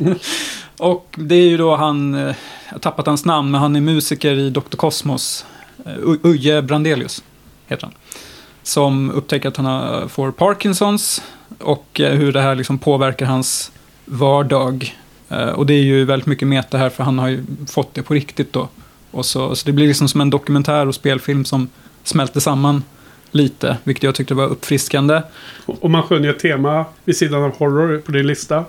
Speaker 4: [laughs] Och det är ju då han, eh, jag har tappat hans namn, men han är musiker i Dr. Cosmos. Eh, Uje Brandelius heter han. Som upptäcker att han har, får Parkinsons och eh, hur det här liksom påverkar hans vardag. Eh, och det är ju väldigt mycket meta här för han har ju fått det på riktigt då. Och så, så det blir liksom som en dokumentär och spelfilm som smälter samman lite, vilket jag tyckte var uppfriskande.
Speaker 1: Och man skönjer ett tema vid sidan av horror på din lista.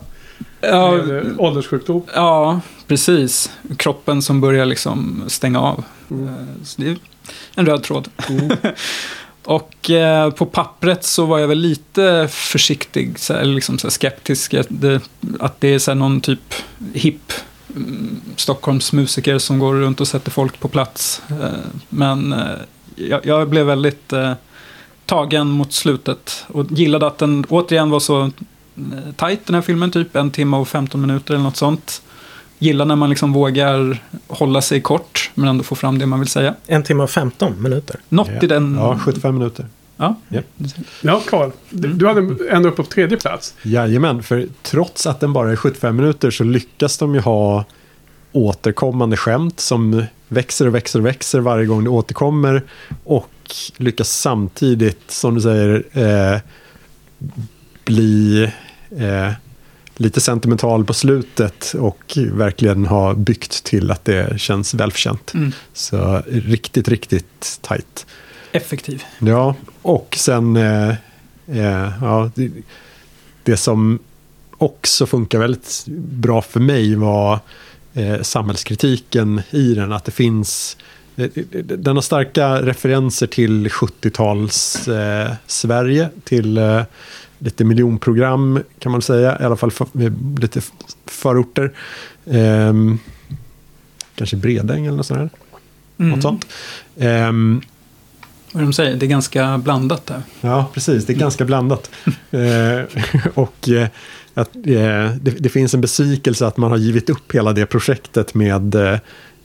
Speaker 4: Ja,
Speaker 1: Med, ålderssjukdom.
Speaker 4: ja precis. Kroppen som börjar liksom stänga av.
Speaker 1: Mm.
Speaker 4: Eh, Så det är en röd tråd.
Speaker 1: Mm. [laughs]
Speaker 4: Och eh, på pappret så var jag väl lite försiktig, så här, liksom så här skeptisk. Att det, att det är så här någon typ hipp mm, Stockholmsmusiker som går runt och sätter folk på plats. Eh, men eh, jag, jag blev väldigt eh, tagen mot slutet och gillade att den återigen var så tajt tight den här filmen, typ en timme och 15 minuter eller något sånt. Gillar när man liksom vågar hålla sig kort men ändå få fram det man vill säga.
Speaker 2: En timme och 15 minuter.
Speaker 4: Något i den...
Speaker 3: Ja, 75 minuter.
Speaker 4: Ja.
Speaker 1: Ja, Karl. Du, du hade ändå uppe på tredje plats.
Speaker 3: Jajamän, för trots att den bara är 75 minuter så lyckas de ju ha återkommande skämt som växer och växer och växer varje gång det återkommer. Och lyckas samtidigt, som du säger, eh, bli eh, lite sentimental på slutet och verkligen ha byggt till att det känns välförtjänt.
Speaker 4: Mm.
Speaker 3: Så riktigt, riktigt tajt.
Speaker 4: Effektiv.
Speaker 3: Ja, och sen eh, eh, ja, det, det som också funkar väldigt bra för mig var eh, samhällskritiken i den. Att det finns det- det- den har starka referenser till 70-tals eh, Sverige, till eh, lite miljonprogram kan man säga, i alla fall för, lite förorter. Ehm, kanske Bredäng eller något sånt. Här,
Speaker 4: Mm.
Speaker 3: något sånt. Ehm,
Speaker 4: Vad de säger, det är ganska blandat där.
Speaker 3: Ja, precis. Det är ganska blandat. [laughs] Eh, [laughs] och eh, att, eh, det, det finns en besvikelse att man har givit upp hela det projektet med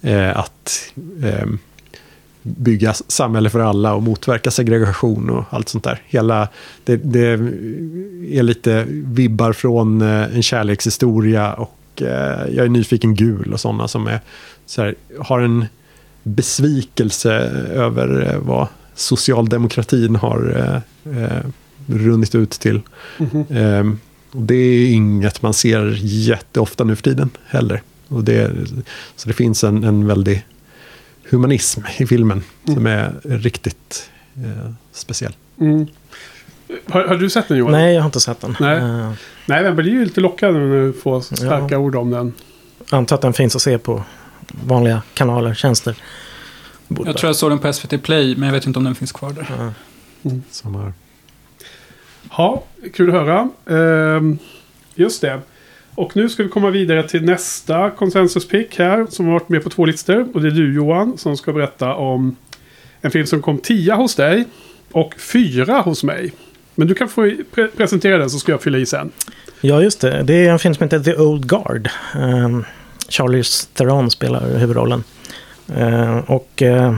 Speaker 3: eh, att eh, bygga samhälle för alla och motverka segregation och allt sånt där. Hela, det, det är lite vibbar från eh, en kärlekshistoria och eh, jag är nyfiken gul och sådana som är, så här, har en besvikelse över eh, vad socialdemokratin har eh, eh, runnit ut till.
Speaker 1: Mhm.
Speaker 3: Eh, och det är inget man ser jätteofta nu för tiden heller. Och det, så det finns en, en väldig humanism i filmen som är riktigt eh, speciell.
Speaker 1: Mm. Har, har du sett den Johan?
Speaker 2: Nej, jag har inte sett den.
Speaker 1: Nej.
Speaker 2: Eh,
Speaker 1: Nej, men blir ju lite lockad när du får starka
Speaker 2: Ja.
Speaker 1: ord om den.
Speaker 2: antar att den finns att se på vanliga kanaler, tjänster. Borde
Speaker 4: Jag tror jag såg den på SVT Play, men jag vet inte om den finns kvar där.
Speaker 2: Ja.
Speaker 3: Som har,
Speaker 1: Ja, kul att höra. Ehm, just det. Och nu ska vi komma vidare till nästa konsensuspick här. Som har varit med på två listor. Och det är du Johan som ska berätta om en film som kom tia hos dig. Och fyra hos mig. Men du kan få pre- presentera den så ska jag fylla i sen.
Speaker 2: Ja, just det. Det är en film som heter The Old Guard. Um, Charlize Theron spelar huvudrollen. Uh, och uh,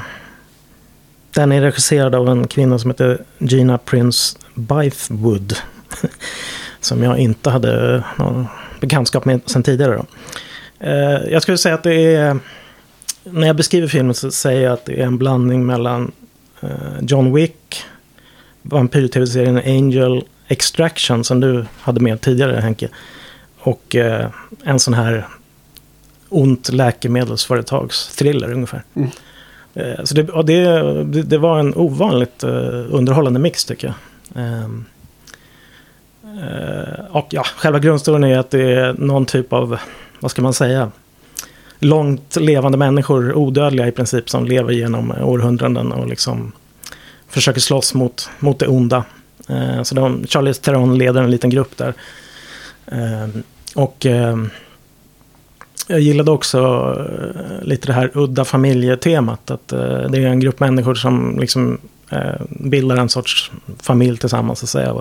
Speaker 2: den är regisserad av en kvinna som heter Gina Prince Bythewood. [laughs] som jag inte hade någon bekantskap med sedan tidigare. Då. Eh, jag skulle säga att det är... När jag beskriver filmen så säger jag att det är en blandning mellan eh, John Wick, vampyr-tv-serien Angel, Extraction som du hade med tidigare Henke. Och eh, en sån här ont läkemedelsföretags thriller ungefär.
Speaker 1: Mm.
Speaker 2: Så det, det, det, var en ovanligt underhållande mix tycker jag. Ehm, eh, Eh, och ja, själva grundstoryn är att det är någon typ av, vad ska man säga, långt levande människor, odödliga i princip, som lever genom århundraden och liksom försöker slåss mot, mot det onda. Eh, så de, Charlie Theron leder en liten grupp där. Eh, och eh, jag gillade också eh, lite det här udda familjetemat. Att eh, det är en grupp människor som liksom eh, bildar en sorts familj tillsammans så att säga.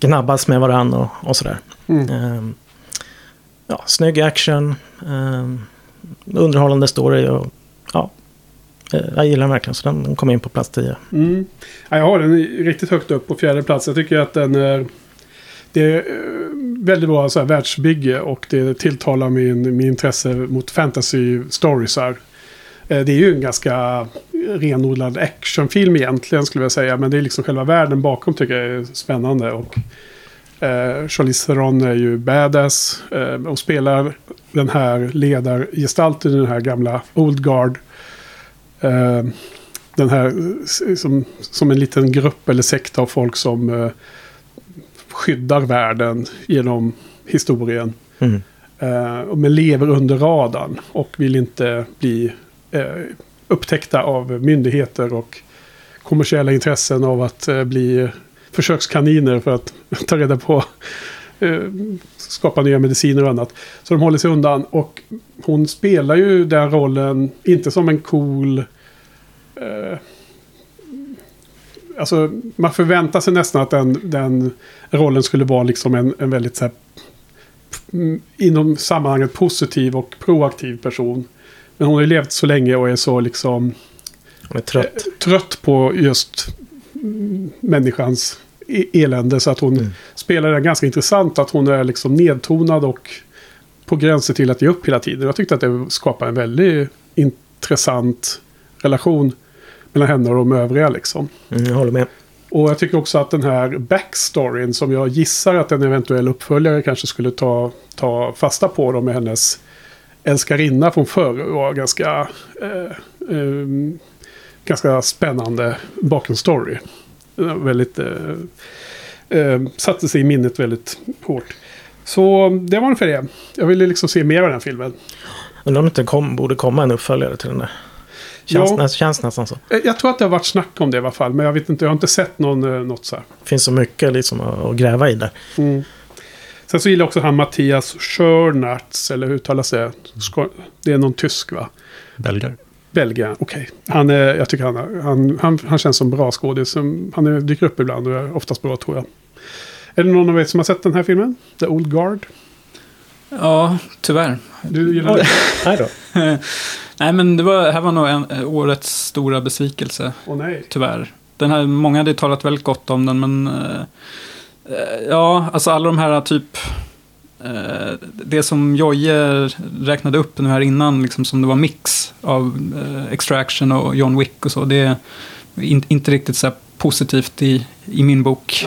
Speaker 2: Gnabbas med varandra och, och sådär.
Speaker 1: Mm.
Speaker 2: Eh, ja, snygg action. Eh, underhållande story. Och, ja, eh, jag gillar den verkligen. Så den, den kom in på plats 10.
Speaker 1: Mm. Ja, jag har den riktigt högt upp på fjärde plats. Jag tycker att den är... Det är eh, väldigt bra så här, världsbygge och det tilltalar min, min intresse mot fantasy storiesar. Eh, Det är ju en ganska renodlad actionfilm egentligen skulle jag säga. Men det är liksom själva världen bakom tycker jag är spännande. Och eh, Charlize Theron är ju badass eh, och spelar den här ledargestalten i den här gamla Old Guard. Eh, den här som, som en liten grupp eller sekt av folk som eh, skyddar världen genom historien.
Speaker 2: Mm.
Speaker 1: Eh, men lever under radarn och vill inte bli eh, upptäckta av myndigheter och kommersiella intressen av att eh, bli eh, försökskaniner för att [laughs] ta reda på eh, skapa nya mediciner och annat. Så de håller sig undan. Och hon spelar ju den rollen, inte som en cool... Eh, alltså, man förväntar sig nästan att den, den rollen skulle vara liksom en, en väldigt så här, mm, inom sammanhanget positiv och proaktiv person. Men hon har ju levt så länge och är så liksom
Speaker 2: Hon är trött.
Speaker 1: eh, trött på just mm, människans e- elände. Så att hon
Speaker 2: Mm.
Speaker 1: spelar det ganska intressant. Att hon är liksom nedtonad och på gränsen till att ge upp hela tiden. Jag tyckte att det skapar en väldigt intressant relation mellan henne och de övriga. Liksom.
Speaker 2: Mm, jag håller med.
Speaker 1: Och jag tycker också att den här backstoryn som jag gissar att en eventuell uppföljare kanske skulle ta, ta fasta på då med hennes älskarinna från förr var ganska, eh, eh, ganska spännande bakgrundsstory. Väldigt, eh, eh, satte sig i minnet väldigt hårt. Så det var ungefär det. Jag ville liksom se mer av den filmen.
Speaker 2: Undrar om det inte kom, borde komma en uppföljare till den där. Känns,
Speaker 1: Ja.
Speaker 2: känns nästan så.
Speaker 1: Eh, Jag tror att det har varit snack om det i alla fall. Men jag vet inte, jag har inte sett någon, eh, något så här.
Speaker 2: Det finns så mycket liksom att, att gräva i där.
Speaker 1: Mm. Sen så gillar jag också han Mattias Schörnertz, eller hur uttalas det? Det är någon tysk va?
Speaker 3: Belgare.
Speaker 1: Belgien, okej. Han är, jag tycker han, är- han, han, han känns som bra skådis. Han är, dyker upp ibland och är oftast bra tror jag. Är det någon av er som har sett den här filmen? The Old Guard?
Speaker 4: Ja, tyvärr.
Speaker 1: Du gillar den? [laughs]
Speaker 2: Nej då. [laughs]
Speaker 4: Nej, men det var, här var nog en, eh, årets stora besvikelse,
Speaker 1: Åh nej.
Speaker 4: tyvärr. Den här, många hade talat väldigt gott om den, men... eh, ja, alltså alla de här typ... eh, det som Jojje räknade upp nu här innan, liksom som det var mix av eh, Extraction och John Wick och så. Det är in, inte riktigt så positivt i, i min bok,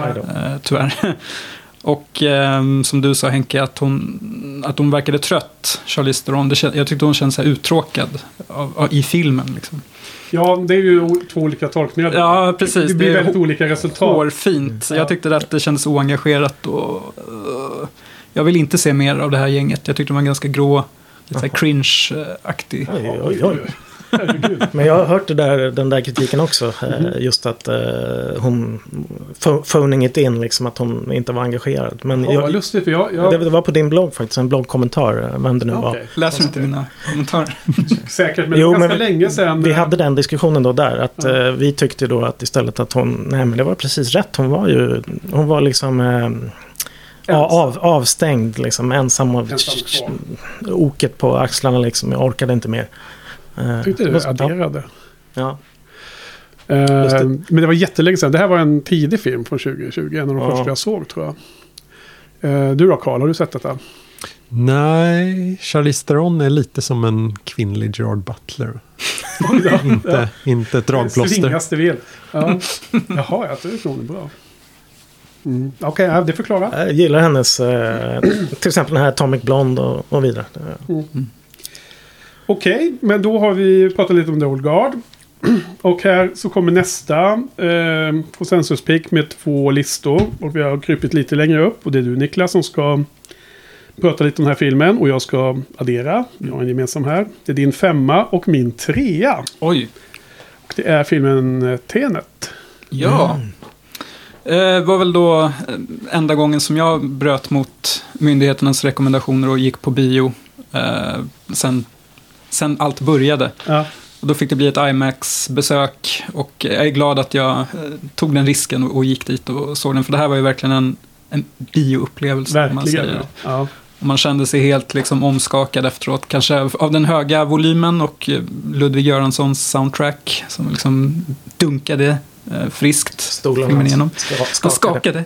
Speaker 4: tyvärr. [laughs] Och ehm, som du sa Henke, att hon, att hon verkade trött, Charlize Theron. Det, jag tyckte hon kändes så här uttråkad av, av, i filmen. Liksom.
Speaker 1: Ja, det är ju två olika tolkningar.
Speaker 4: Ja, precis.
Speaker 1: Det blir
Speaker 4: Det är
Speaker 1: väldigt olika resultat.
Speaker 4: Hårfint.
Speaker 1: Mm.
Speaker 4: Jag tyckte att det kändes oengagerat och... eh, jag vill inte se mer av det här gänget. Jag tyckte de var ganska grå, lite [laughs] cringe-aktig.
Speaker 2: Oj, oj, oj. Men jag har hört där, den där kritiken också. eh, Just att eh, hon pho- phoning it in, liksom att hon inte var engagerad. Men
Speaker 1: vad
Speaker 2: jag,
Speaker 1: lustigt, för jag... jag
Speaker 2: det, var på din blogg faktiskt, en bloggkommentar, eh, vem det nu var.
Speaker 1: Okej.
Speaker 4: Läser inte mina kommentarer? [laughs]
Speaker 1: Säkert, men
Speaker 2: Jo,
Speaker 1: ganska
Speaker 2: men
Speaker 1: länge sedan.
Speaker 2: Vi hade den diskussionen då där, att
Speaker 1: Ja.
Speaker 2: eh, vi tyckte då att istället att hon, nej men det var precis rätt, hon var ju, hon var liksom eh, ja, av, avstängd, liksom ensam av
Speaker 1: Ensam
Speaker 2: oket på axlarna liksom, jag orkade inte mer. Eh,
Speaker 1: Jag tyckte
Speaker 2: det
Speaker 1: det
Speaker 2: var så-
Speaker 1: adderade.
Speaker 2: ja,
Speaker 1: Eh,
Speaker 2: det.
Speaker 1: men det var jättelänge sedan. Det här var en tidig film från 2020. En av de
Speaker 2: Ja.
Speaker 1: första jag såg tror jag. Eh, du då Karl, har du sett detta?
Speaker 3: Nej, Charlize Theron är lite som en kvinnlig Gerard Butler. [laughs] Inte, inte ett dragplåster.
Speaker 1: Svingaste vill. Ja. Jaha, jag tror hon är bra. Mm. Okej, ja, det förklarar.
Speaker 2: jag gillar hennes, eh, till exempel den här Atomic Blonde och, och vidare. Eh,
Speaker 1: Okej, men då har vi pratat lite om The Old Guard. [clears throat] Och här så kommer nästa eh, konsensuspick med två listor. Och vi har krypit lite längre upp. Och det är du Niklas som ska prata lite om den här filmen. Och jag ska addera. Vi har en gemensam här. Det är din femma och min trea.
Speaker 4: Oj.
Speaker 1: Och det är filmen eh, Tenet.
Speaker 4: Ja. Eh, var väl då eh, enda gången som jag bröt mot myndigheternas rekommendationer och gick på bio. Eh, sen, sen allt började.
Speaker 1: Ja,
Speaker 4: Och då fick det bli ett IMAX-besök och jag är glad att jag eh, tog den risken och, och gick dit och såg den. För det här var ju verkligen en, en bioupplevelse. om Man,
Speaker 1: verkligen.
Speaker 4: säger.
Speaker 1: Ja.
Speaker 4: Och man kände sig helt liksom omskakad efteråt. Kanske av den höga volymen och eh, Ludvig Göranssons soundtrack som liksom dunkade eh, friskt
Speaker 2: Stolarna skakade.
Speaker 4: skakade.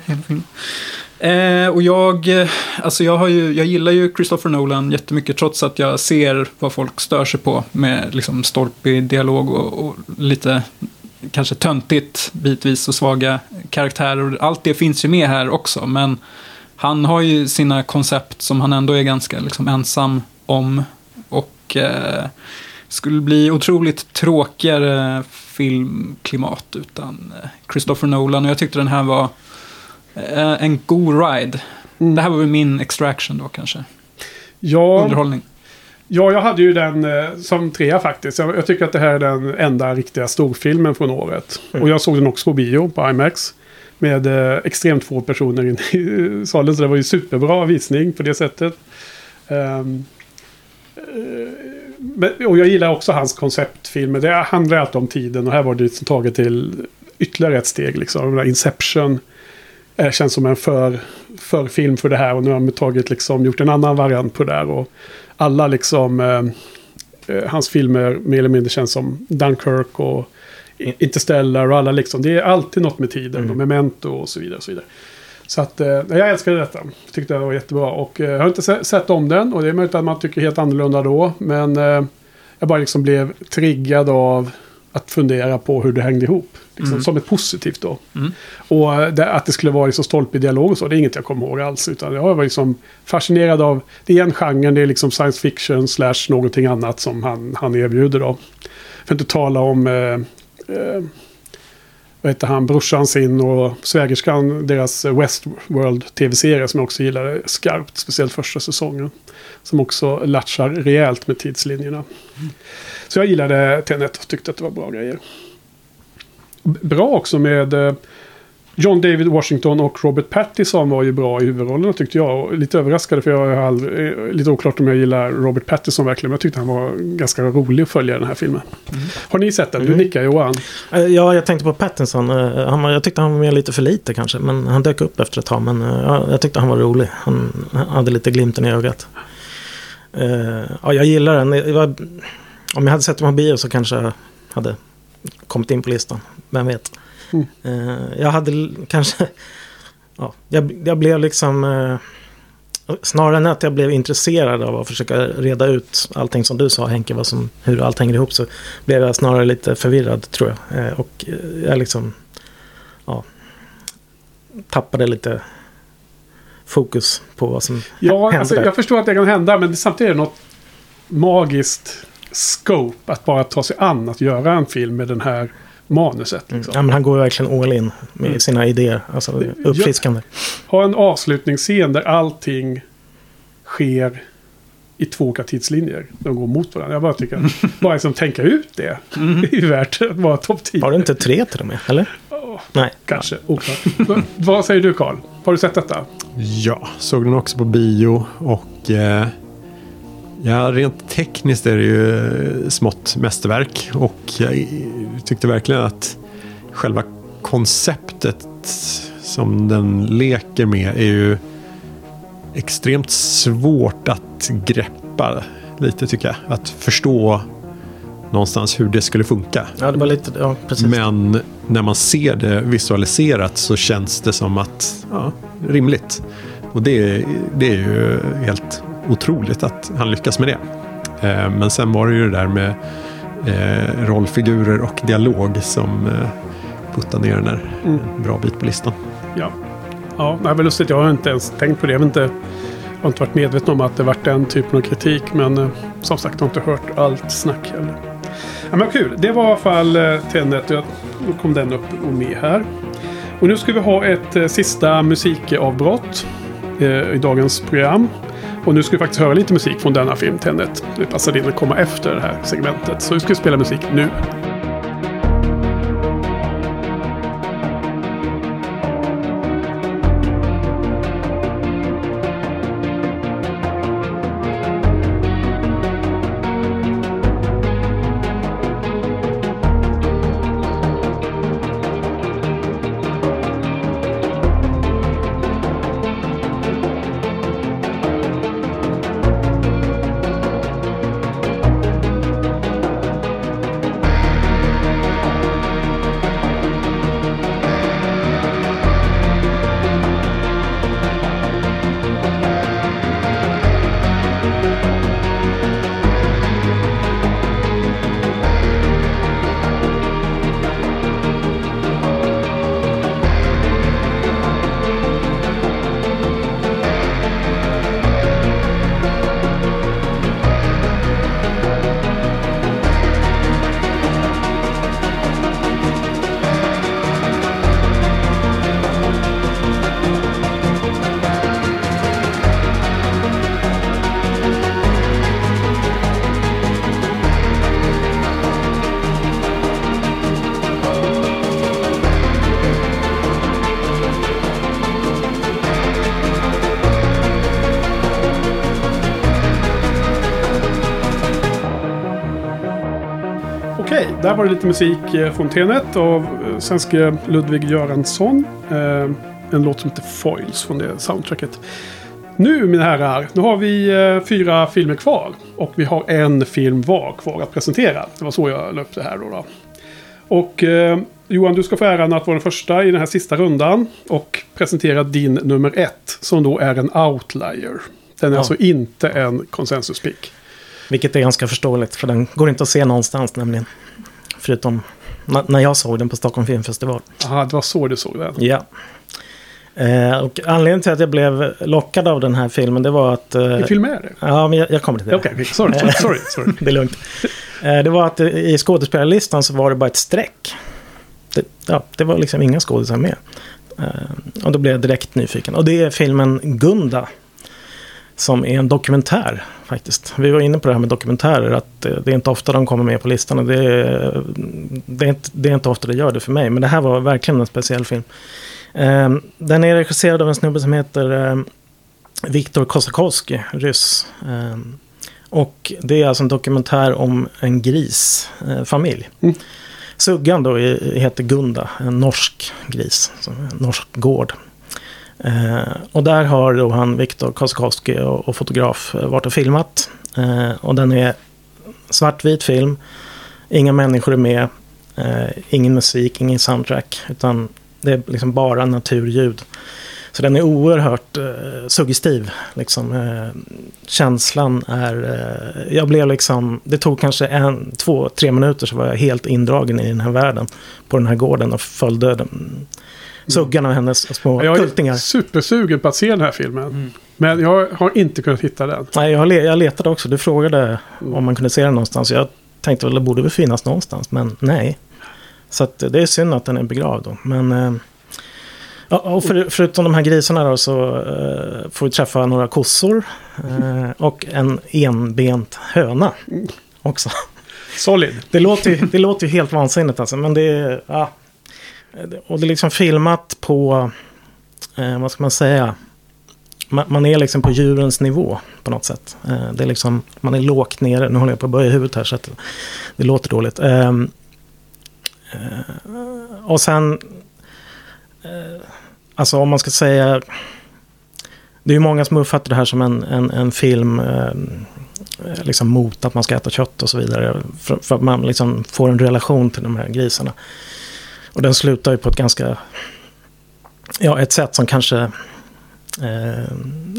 Speaker 4: Eh, och jag, eh, alltså jag, har ju, jag gillar ju Christopher Nolan jättemycket trots att jag ser vad folk stör sig på med liksom stolpig dialog och, och lite kanske töntigt bitvis och svaga karaktärer. Allt det finns ju med här också men han har ju sina koncept som han ändå är ganska liksom ensam om. Och eh, skulle bli otroligt tråkigare filmklimat utan eh, Christopher Nolan. Och jag tyckte den här var eh, en god ride.
Speaker 1: Mm.
Speaker 4: Det här var väl min extraction då kanske.
Speaker 1: Ja,
Speaker 4: Underhållning.
Speaker 1: Ja, jag hade ju den eh, som trea faktiskt. Jag, jag tycker att det här är den enda riktiga storfilmen från året. Och jag såg den också på bio, på IMAX. Med eh, extremt få personer i [laughs] salen, så det var ju superbra visning på det sättet. Ehm, eh, och jag gillar också hans konceptfilmer. Det handlar alltid om tiden och här var det liksom taget till ytterligare ett steg. Liksom. Inception eh, känns som en för, för film för det här och nu har de tagit liksom, gjort en annan variant på det där. Och alla liksom, eh, eh, hans filmer mer eller mindre känns som Dunkirk och Interstellar och alla liksom. Det är alltid något med tiden och Memento och så vidare. Och så vidare. Så att eh, jag älskade detta. Tyckte det var jättebra. Och eh, jag har inte se- sett om den. Och det är möjligt att man tycker helt annorlunda då. Men eh, jag bara liksom blev triggad av att fundera på hur det hängde ihop. Liksom, Som ett positivt då. Och eh, det, att det skulle vara så stolpig dialog och så, det är inget jag kommer ihåg alls. Utan jag var liksom fascinerad av, det är en genre, det är liksom science fiction slash någonting annat som han, han erbjuder då. För att inte tala om, eh, eh, vad heter han, brorsan sin och svägerskan, deras Westworld tv-serie som jag också gillade skarpt, speciellt första säsongen. Som också latchar rejält med tidslinjerna. Så jag gillade Tenet och tyckte att det var bra grejer. Bra också med eh, John David Washington och Robert Pattinson var ju bra i huvudrollerna tyckte jag. Och lite överraskade för jag har aldrig, eh, lite oklart om jag gillar Robert Pattinson verkligen. Men jag tyckte han var ganska rolig att följa den här filmen. Har ni sett den? Du nickar Johan.
Speaker 2: Eh, Ja, jag tänkte på Pattinson. Han var, jag tyckte han var med lite för lite kanske. Men han dök upp efter ett tag. Men ja, jag tyckte han var rolig. Han han hade lite glimten i ögat. Eh, Ja, jag gillar den. Var, om jag hade sett den på bio så kanske jag hade kommit in på listan. Vem vet.
Speaker 1: Mm.
Speaker 2: Eh, Jag hade [laughs] kanske... Ja, jag, jag blev liksom... eh, Snarare än att jag blev intresserad av att försöka reda ut allting som du sa Henke, vad som, hur allt hänger ihop, så blev jag snarare lite förvirrad tror jag. Och jag liksom ja, tappade lite fokus på vad som
Speaker 1: Ja,
Speaker 2: hände
Speaker 1: alltså,
Speaker 2: där.
Speaker 1: jag förstår att det kan hända. Men det, samtidigt är det något magiskt scope att bara ta sig an att göra en film med den här manuset. Liksom.
Speaker 2: Ja, men han går verkligen all in med sina idéer. Alltså uppfriskande.
Speaker 1: Ha en avslutningsscen där allting sker i två olika tidslinjer. De går mot varandra. Jag bara tycker att [laughs] bara liksom tänka ut det [laughs] är värt att vara topp 10.
Speaker 2: Var det inte tre till och med? Eller? Nej.
Speaker 1: Kanske, oklart. Va- Vad säger du Karl? Har du sett detta?
Speaker 3: Ja, såg den också på bio och eh, ja, rent tekniskt är det ju smått mästerverk och jag tyckte verkligen att själva konceptet som den leker med är ju extremt svårt att greppa lite tycker jag. Att förstå någonstans hur det skulle funka.
Speaker 2: Ja, det var lite... Ja, precis.
Speaker 3: Men när man ser det visualiserat så känns det som att, ja, rimligt. Och det, det är ju helt otroligt att han lyckas med det. Eh, Men sen var det ju det där med eh, rollfigurer och dialog som eh, puttade ner den där en bra bit på listan.
Speaker 1: Ja. Ja, det är väl lustigt. Jag har inte ens tänkt på det. Jag, har inte, jag har inte varit medveten om att det varit den typen av kritik. Men som sagt, jag har inte hört allt snack heller. Ja, men kul. Det var i alla fall eh, Tenet. Jag- Då kom den upp och med här. Och nu ska vi ha ett eh, sista musikavbrott eh, i dagens program. Och nu ska vi faktiskt höra lite musik från denna film, Tenet. Det passade in att komma efter det här segmentet. Så vi ska spela musik nu. Var det lite musik eh, från Tenet av eh, svenske Ludvig Göransson. Eh, en låt som heter Foils från det soundtracket. Nu mina herrar, nu har vi fyra filmer kvar. Och vi har en film var kvar att presentera. Det var så jag det här då. då. Och eh, Johan, du ska få äran att vara den första i den här sista rundan. Och presentera din nummer ett. Som då är en outlier. Den är
Speaker 2: Ja.
Speaker 1: alltså inte en konsensuspick.
Speaker 2: Vilket är ganska förståeligt, för den går inte att se någonstans nämligen. Förutom när jag såg den på Stockholm Filmfestival.
Speaker 1: Aha, det var så du såg den.
Speaker 2: Ja. Eh, och anledningen till att jag blev lockad av den här filmen, det var att... Eh,
Speaker 1: Vilken film är det?
Speaker 2: ja, men jag, jag kommer till det.
Speaker 1: Okej, sorry, sorry, sorry, [laughs] sorry.
Speaker 2: det är lugnt. Eh, det var att eh, i skådespelarlistan så var det bara ett streck. Det, ja, det var liksom inga skådisar med. Eh, och då blev jag direkt nyfiken. Och det är filmen Gunda. Som är en dokumentär faktiskt. Vi var inne på det här med dokumentärer. Att eh, det är inte ofta de kommer med på listan. Och det, är, det, är inte, det är inte ofta det gör det för mig. Men det här var verkligen en speciell film. Eh, den är regisserad av en snubbe som heter eh, Viktor Kosakowski, ryss. Eh, och det är alltså en dokumentär om en grisfamilj.
Speaker 1: Mm.
Speaker 2: Suggan då heter Gunda, en norsk gris, en norsk gård. Eh, och där har då han, Viktor Kosakowski och, och fotograf eh, varit och filmat. Eh, och den är svartvit film, inga människor är med, eh, ingen musik, ingen soundtrack, utan det är liksom bara naturljud. Så den är oerhört eh, suggestiv. Liksom, eh, känslan är... Eh, jag blev liksom... Det tog kanske en, två, tre minuter så var jag helt indragen i den här världen. På den här gården och följde den, Suggan och hennes små
Speaker 1: Jag är
Speaker 2: kultingar.
Speaker 1: supersugen på att se den här filmen.
Speaker 4: Mm.
Speaker 1: Men jag har inte kunnat hitta den.
Speaker 2: Nej, jag, har le- jag letade också. Du frågade om man kunde se den någonstans. Jag tänkte väl det borde väl finnas någonstans, men nej. Så att, det är synd att den är begravd då. Men, eh, ja, och för, förutom de här grisarna då så eh, får vi träffa några kossor. Eh, och en enbent höna också.
Speaker 1: Solid.
Speaker 2: Det låter, ju, det låter ju helt vansinnigt alltså, men det är... Ja. Eh, och det är liksom filmat på, eh, vad ska man säga, man, man är liksom på djurens nivå på något sätt. Eh, det är liksom, man är lågt nere, nu håller jag på att böja huvudet här så att det låter dåligt. Ehm, eh, och sen, eh, alltså om man ska säga, det är ju många som uppfattar det här som en, en, en film eh, liksom mot att man ska äta kött och så vidare. För, för att man liksom får en relation till de här grisarna. Och den slutar ju på ett ganska, ja ett sätt som kanske eh,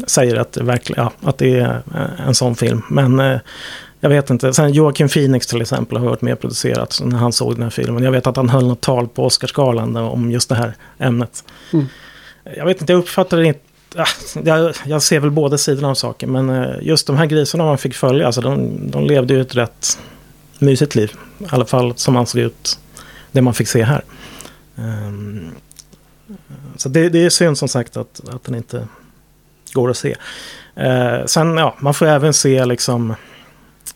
Speaker 2: säger att det, verkligen, ja, att det är eh, en sån film. Men eh, jag vet inte. Sen Joaquin Phoenix till exempel har varit med och producerat när han såg den här filmen. Jag vet att han höll något tal på Oscarsgalan om just det här ämnet.
Speaker 1: Mm.
Speaker 2: Jag vet inte, jag uppfattar det inte. Jag, jag ser väl båda sidorna av saken. Men eh, just de här grisarna man fick följa, alltså de, de levde ju ett rätt mysigt liv. I alla fall som man såg ut, det man fick se här. Ehm, så det, det är synd som sagt att, att den inte går att se. Eh, sen, ja, man får även se liksom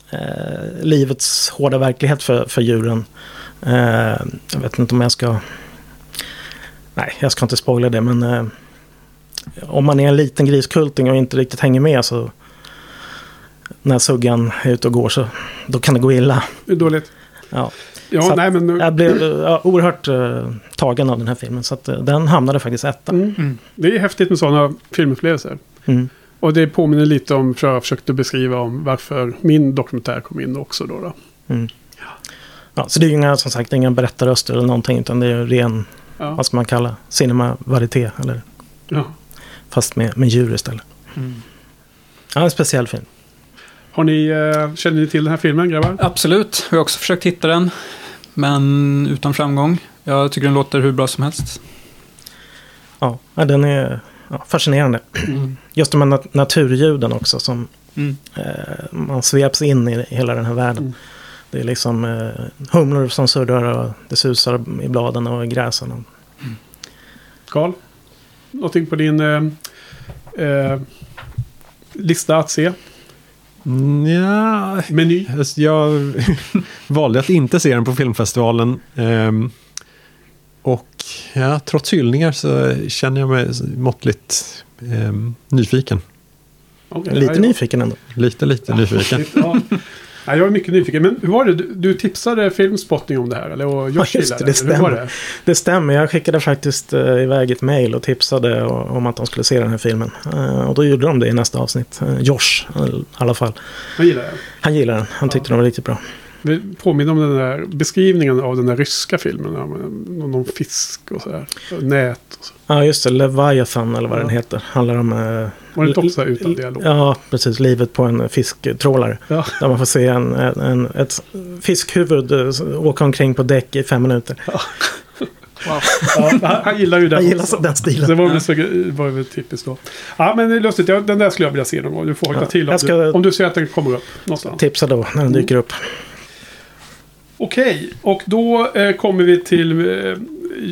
Speaker 2: eh, livets hårda verklighet för, för djuren. Eh, jag vet inte om jag ska... Nej, jag ska inte spoila det, men eh, om man är en liten griskulting och inte riktigt hänger med så när suggan är ute och går så då kan det gå illa.
Speaker 1: Det är dåligt.
Speaker 2: Ja.
Speaker 1: Ja,
Speaker 2: Så
Speaker 1: nej men...
Speaker 2: Jag blev ja, oerhört eh, tagen av den här filmen så att, eh, den hamnade faktiskt etta.
Speaker 1: Mm.
Speaker 4: Mm.
Speaker 1: Det är häftigt med sådana filmupplevelser.
Speaker 2: Mm.
Speaker 1: Och det påminner lite om, för jag försökte beskriva om varför min dokumentär kom in också då. då.
Speaker 2: Mm. Ja, så det är ju inga, som sagt, inga berättarröster eller någonting utan det är ren,
Speaker 1: Ja.
Speaker 2: vad ska man kalla, cinema varieté eller
Speaker 1: Ja.
Speaker 2: fast med, med djur istället.
Speaker 4: Mm.
Speaker 2: Ja, en speciell film.
Speaker 1: Har ni, eh, känner ni till den här filmen grabbar?
Speaker 4: Absolut, vi har också försökt hitta den. Men utan framgång. Jag tycker den låter hur bra som helst.
Speaker 2: Ja, den är fascinerande. Just de här nat- naturljuden också som
Speaker 4: Mm.
Speaker 2: eh, man sveps in i hela den här världen.
Speaker 1: Mm.
Speaker 2: Det är liksom eh, humlor som surrar och det susar i bladen och i gräsen. Och,
Speaker 1: Karl? Någonting på din eh, eh, lista att se?
Speaker 3: Mm, Ja,
Speaker 1: Meny?
Speaker 3: Alltså, Jag [laughs] valde att inte se den på filmfestivalen. Ehm, och ja, trots hyllningar så känner jag mig måttligt ehm, nyfiken.
Speaker 1: Okay,
Speaker 2: lite nyfiken ändå.
Speaker 3: Lite, lite nyfiken.
Speaker 1: Ja. [laughs] Nej, jag är mycket nyfiken. Men hur var det? Du, du tipsade Filmspotting om det här? Eller och Josh
Speaker 2: Ja, just det, det stämmer.
Speaker 1: det?
Speaker 2: Det stämmer, jag skickade faktiskt eh, iväg ett mail och tipsade om att de skulle se den här filmen. Eh, och då gjorde de det i nästa avsnitt. Eh, Josh i alla fall.
Speaker 1: Jag gillar det.
Speaker 2: Han gillar den, han tyckte den var riktigt bra.
Speaker 1: Vi påminner om den där beskrivningen av den där ryska filmen. ja, med Någon, fisk och sådär. Och Nät och så.
Speaker 2: Ja, just det. Leviathan eller vad
Speaker 1: Ja.
Speaker 2: den heter. Handlar om... eh,
Speaker 1: Var det inte också utan dialog?
Speaker 2: Ja, precis. Livet på en fisktrålare.
Speaker 1: Ja.
Speaker 2: Där man får se en, en, en, ett fiskhuvud eh, åka omkring på däck i fem minuter. [laughs]
Speaker 4: Wow.
Speaker 1: Ja, han, han gillar ju den
Speaker 2: Jag gillar den stilen.
Speaker 1: Det var väl, så, var väl typiskt då. Ja, men det är lustigt. Ja, den där skulle jag vilja se någon gång. Du får hojta
Speaker 2: Ja,
Speaker 1: till om,
Speaker 2: ska-
Speaker 1: du, om du ser att den kommer upp någonstans.
Speaker 2: Tipsa då när den dyker upp.
Speaker 1: Okej, och då eh, kommer vi till eh,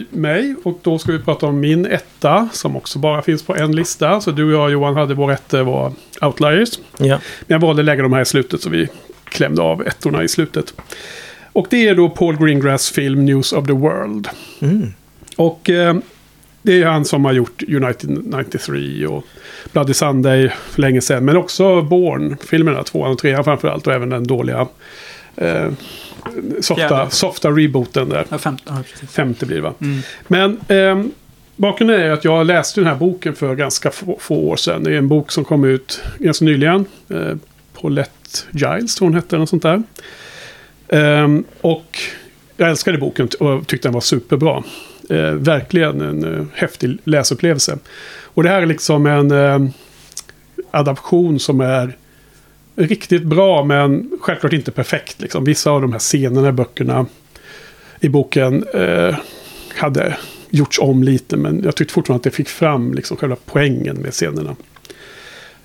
Speaker 1: mig. Och då ska vi prata om min etta. Som också bara finns på en lista. Så du och jag Johan hade vår etta var Outliers.
Speaker 2: Ja.
Speaker 1: Men jag valde att lägga de här i slutet så vi klämde av ettorna i slutet. Och det är då Paul Greengrass film News of the World.
Speaker 2: Mm.
Speaker 1: Och eh, det är han som har gjort United 93 och Bloody Sunday för länge sedan. Men också Bourne-filmerna, tvåan och trean framförallt. Och även den dåliga eh, softa,
Speaker 4: Fjärde.
Speaker 1: softa rebooten där.
Speaker 4: Ja, fem, ja.
Speaker 1: Femte blir det va?
Speaker 4: Mm.
Speaker 1: Men eh, bakgrunden är att jag läste den här boken för ganska få, få år sedan. Det är en bok som kom ut ganska nyligen. Eh, Paulette Giles tror hon hette, eller något sånt där. Ehm, och jag älskade boken och tyckte den var superbra. Eh, verkligen en eh, häftig läsupplevelse. Och det här är liksom en eh, adaption som är riktigt bra men självklart inte perfekt. Liksom. Vissa av de här scenerna i böckerna i boken eh, hade gjorts om lite men jag tyckte fortfarande att det fick fram liksom själva poängen med scenerna.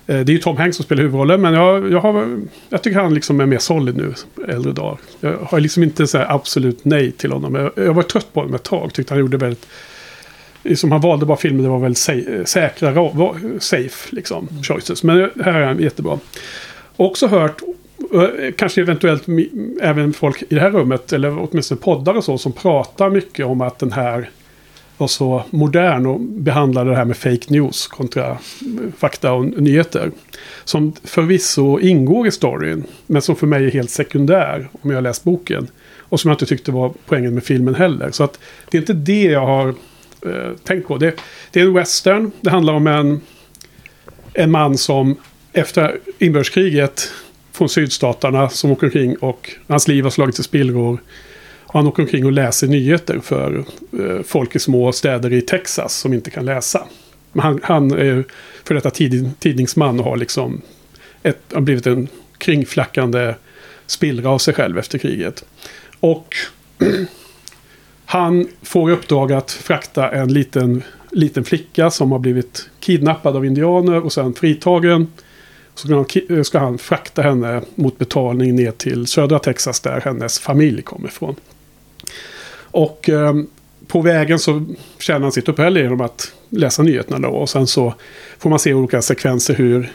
Speaker 1: Eh, det är ju Tom Hanks som spelar huvudrollen men jag, jag, har, jag tycker han liksom är mer solid nu äldre dagar. Jag har liksom inte så här absolut nej till honom. Jag, jag var trött på honom ett tag. Tyckte han gjorde väldigt... Som han valde bara filmer det var väldigt sä- säkra, safe liksom, choices. Men här är han jättebra. Också hört, eh, kanske eventuellt även folk i det här rummet, eller åtminstone poddar och så, som pratar mycket om att den här var så modern och behandlade det här med fake news kontra eh, fakta och nyheter. Som förvisso ingår i storyn, men som för mig är helt sekundär om jag läst boken. Och som jag inte tyckte var poängen med filmen heller. Så att det är inte det jag har eh, tänkt på. Det, det är en western, det handlar om en, en man som efter inbördeskriget från sydstaterna som åker omkring och hans liv har slagits i spillror. Han åker omkring och läser nyheter för eh, folk i små städer i Texas som inte kan läsa. Men han, han är för detta tid, tidningsman och har liksom ett, har blivit en kringflackande spillra av sig själv efter kriget. Och [clears throat] han får i uppdrag att frakta en liten, liten flicka som har blivit kidnappad av indianer och sen fritagen. Så ska han, eh, ska han frakta henne mot betalning ner till södra Texas där hennes familj kommer ifrån. Och eh, på vägen så tjänar han sitt uppehälle genom att läsa nyheterna då. Och sen så får man se olika sekvenser hur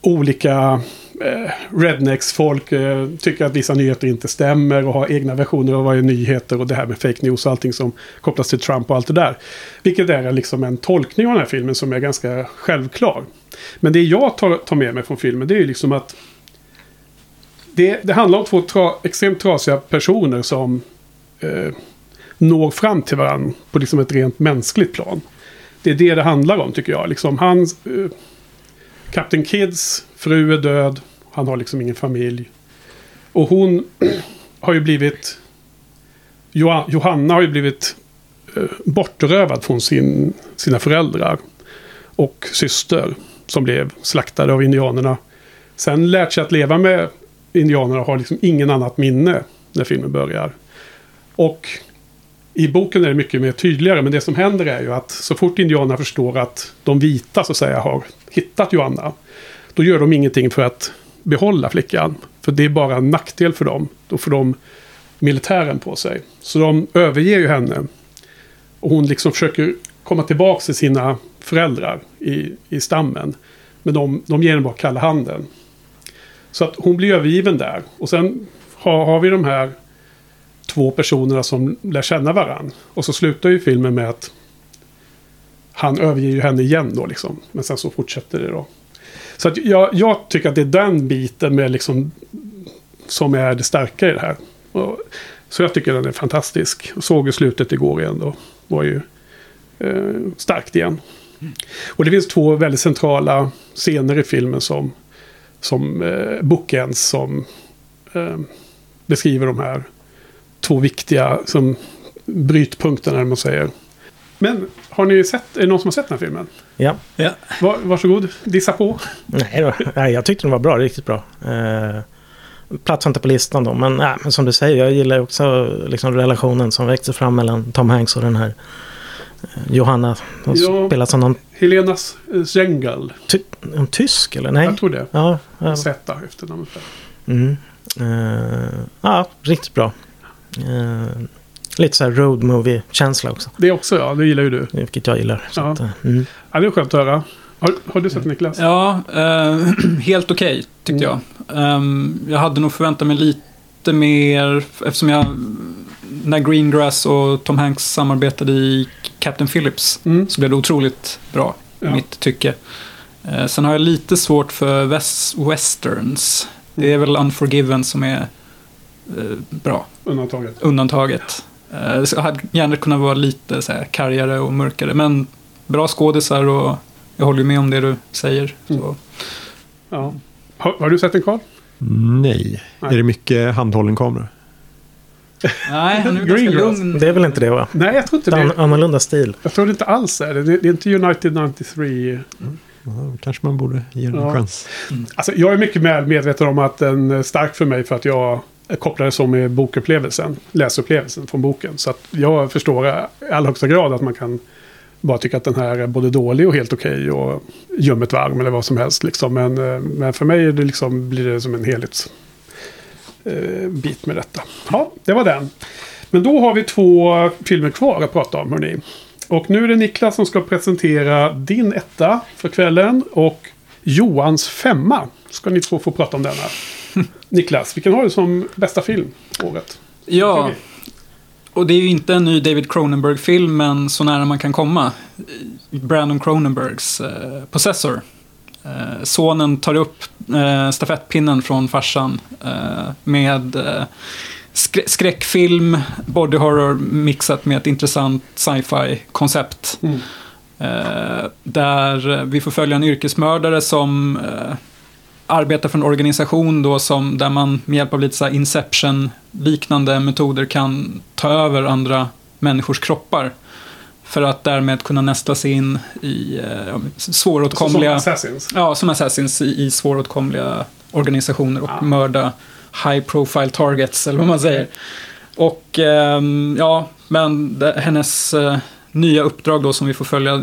Speaker 1: olika Eh, rednecks-folk eh, tycker att vissa nyheter inte stämmer och har egna versioner av vad är nyheter och det här med fake news och allting som kopplas till Trump och allt det där. Vilket är liksom en tolkning av den här filmen som är ganska självklar. Men det jag tar, tar med mig från filmen det är ju liksom att det, det handlar om två tra, extremt trasiga personer som eh, når fram till varandra på liksom ett rent mänskligt plan. Det är det det handlar om tycker jag. Liksom han, eh, Captain Kids fru är död. Han har liksom ingen familj. Och hon [clears throat] har ju blivit... Johanna har ju blivit eh, bortrövad från sin, sina föräldrar. Och syster. Som blev slaktade av indianerna. Sen lärt sig att leva med indianerna och har liksom ingen annat minne när filmen börjar. Och i boken är det mycket mer tydligare, men det som händer är ju att så fort indianerna förstår att de vita så att säga har hittat Johanna, då gör de ingenting för att behålla flickan. För det är bara en nackdel för dem. Då får de militären på sig. Så de överger ju henne. Och hon liksom försöker komma tillbaka till sina föräldrar i, i stammen. Men de, de ger henne bara kalla handen. Så att hon blir övergiven där. Och sen har, har vi de här två personerna som lär känna varandra. Och så slutar ju filmen med att han överger ju henne igen då liksom. Men sen så fortsätter det då. Så att jag, jag tycker att det är den biten med liksom, som är det starka i det här. Och, så jag tycker den är fantastisk. Såg i slutet igår igen då. Var ju eh, starkt igen. Och det finns två väldigt centrala scener i filmen som, som eh, bookends som eh, beskriver de här två viktiga som brytpunkterna, man säger. Men har ni sett, är det någon som har sett den här filmen?
Speaker 2: Ja.
Speaker 4: Ja.
Speaker 1: Var, varsågod, dissa på.
Speaker 2: Nej, då. Nej, jag tyckte den var bra, riktigt bra. Eh, platsar inte på listan då, men, nej, men som du säger, jag gillar också liksom, relationen som växte fram mellan Tom Hanks och den här eh, Johanna. Hon
Speaker 1: Ja.
Speaker 2: spelar som någon
Speaker 1: Helenas Zengel.
Speaker 2: ty en tysk, eller? Nej?
Speaker 1: Jag tror det.
Speaker 2: Ja, ja.
Speaker 1: Z efternamnet.
Speaker 2: Mm. Eh, ja, riktigt bra. Eh, lite så här road movie-känsla också,
Speaker 1: Det också ja, det gillar ju du.
Speaker 2: vilket jag gillar. Så
Speaker 1: Ja.
Speaker 2: att, eh, mm.
Speaker 1: Ja, det är skönt att höra. Har, har du sett Niklas?
Speaker 4: Ja, eh, [clears throat] helt okej tyckte jag. Ehm, jag hade nog förväntat mig lite mer, eftersom jag, när Greengrass och Tom Hanks samarbetade i Captain Phillips,
Speaker 1: Mm.
Speaker 4: så blev det otroligt bra i
Speaker 1: Ja.
Speaker 4: mitt tycke. Eh, sen har jag lite svårt för wes- westerns. Det är väl Unforgiven som är eh, bra,
Speaker 1: Undantaget.
Speaker 4: undantaget. Eh, så jag hade gärna kunnat vara lite så här, kargare och mörkare, men bra skådisar och jag håller ju med om det du säger. Så.
Speaker 1: Mm. Ja. Har, har du sett den Karl?
Speaker 3: Nej.
Speaker 1: Nej.
Speaker 3: Är det mycket handhållen kamera?
Speaker 4: Nej, han är
Speaker 1: Green
Speaker 4: lugn.
Speaker 2: Det är väl inte det va?
Speaker 1: Nej, jag tror inte
Speaker 2: Det en annorlunda stil.
Speaker 1: Jag tror det inte alls är det. Det det är inte United 93.
Speaker 3: Ja, kanske man borde ge den en
Speaker 1: Ja.
Speaker 3: chans.
Speaker 1: Alltså, jag är mycket väl medveten om att den är stark för mig för att jag Eh, kopplar det så med bokupplevelsen, läsupplevelsen från boken. Så att jag förstår i allra högsta grad att man kan bara tycka att den här är både dålig och helt okej och ljummet varm eller vad som helst. Liksom. Men, eh, men för mig är det liksom, blir det som en helhets eh, bit med detta. Ja, det var den. Men då har vi två filmer kvar att prata om, hörni. Och nu är det Niklas som ska presentera din etta för kvällen och Johans femma. Ska ni två få prata om denna. [laughs] Niklas, vilken har du som bästa film året?
Speaker 4: Ja, och det är ju inte en ny David Cronenberg-film, men så nära man kan komma. Brandon Cronenbergs eh, Possessor. Eh, sonen tar upp eh, stafettpinnen från farsan eh, med eh, skrä- skräckfilm, body horror mixat med ett intressant sci-fi koncept.
Speaker 1: Mm.
Speaker 4: Eh, där vi får följa en yrkesmördare som eh, arbetar för en organisation då som, där man med hjälp av lite så Inception-liknande metoder kan ta över andra människors kroppar. För att därmed kunna nästla sig in i eh, svåråtkomliga...
Speaker 1: Som Assassins.
Speaker 4: Ja, som Assassins i, i svåråtkomliga organisationer och
Speaker 1: Ja.
Speaker 4: mörda high profile targets, eller vad man säger. Och ehm, ja, men det, hennes eh, nya uppdrag då som vi får följa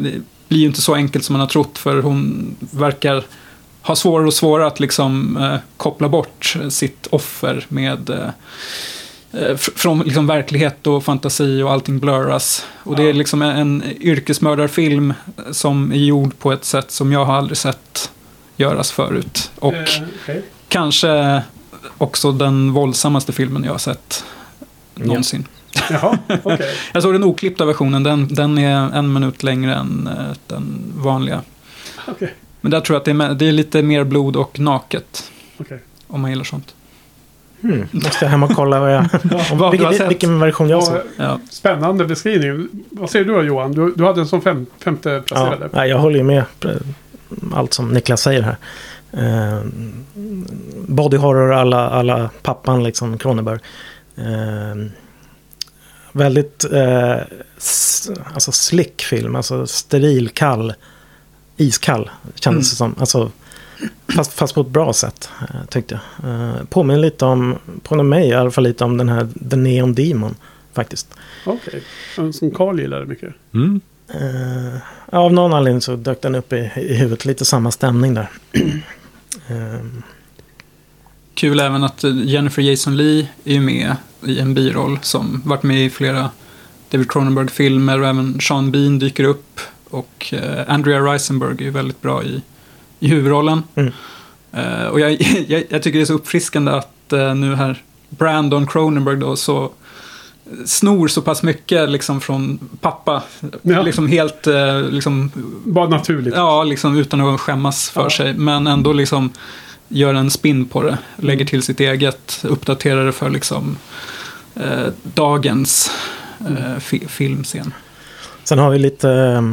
Speaker 4: blir ju inte så enkelt som man har trott, för hon verkar ha svårare och svårare att liksom eh, koppla bort sitt offer med eh, eh, fr- från liksom verklighet och fantasi och allting blurras. Och det är liksom en, en yrkesmördarfilm som är gjord på ett sätt som jag har aldrig sett göras förut. Och
Speaker 1: Eh, okej.
Speaker 4: kanske också den våldsammaste filmen jag har sett någonsin.
Speaker 1: Jaha, okej. [laughs]
Speaker 4: Jag såg den oklippta versionen, den, den är en minut längre än eh, den vanliga.
Speaker 1: Okej.
Speaker 4: Men där tror jag att det är, med, det är lite mer blod och naket,
Speaker 1: okej.
Speaker 4: om man gillar sånt.
Speaker 2: Hmm. Måste jag hem och kolla vad jag, [laughs] om, vilken, vilken version jag
Speaker 1: Ja,
Speaker 2: såg.
Speaker 4: Ja.
Speaker 1: spännande beskrivning. Vad säger du då Johan? Du, du hade en som fem, femte
Speaker 2: Ja,
Speaker 1: placerade.
Speaker 2: nej, jag håller ju med allt som Niklas säger här. Eh, body horror alla, alla pappan liksom, Cronenberg. Eh, väldigt eh, s- alltså slick film, alltså steril, kall, iskall kändes det som. Alltså, fast, fast på ett bra sätt eh, tyckte jag. Eh, påminner lite om, påminner mig i alla fall lite om den här The Neon Demon faktiskt.
Speaker 1: Okej. En Som Carl gillade mycket.
Speaker 3: Mm.
Speaker 2: Eh, av någon anledning så dök den upp i, i huvudet. Lite samma stämning där. [clears throat] Eh,
Speaker 4: Kul även att Jennifer Jason Leigh är ju med i en biroll som varit med i flera David Cronenberg-filmer och även Sean Bean dyker upp. Och eh, Andrea Risenberg är ju väldigt bra i, i huvudrollen.
Speaker 2: Mm.
Speaker 4: Eh, och jag, [laughs] jag, jag tycker det är så uppfriskande att eh, nu här Brandon Cronenberg då så snor så pass mycket liksom från pappa.
Speaker 1: Ja.
Speaker 4: Liksom helt, liksom,
Speaker 1: Bara naturligt.
Speaker 4: ja, liksom utan att skämmas för
Speaker 1: Ja.
Speaker 4: sig. Men ändå liksom gör en spin på det. Lägger till sitt eget, uppdaterar det för liksom eh, dagens eh, fi- filmscen.
Speaker 2: Sen har vi lite,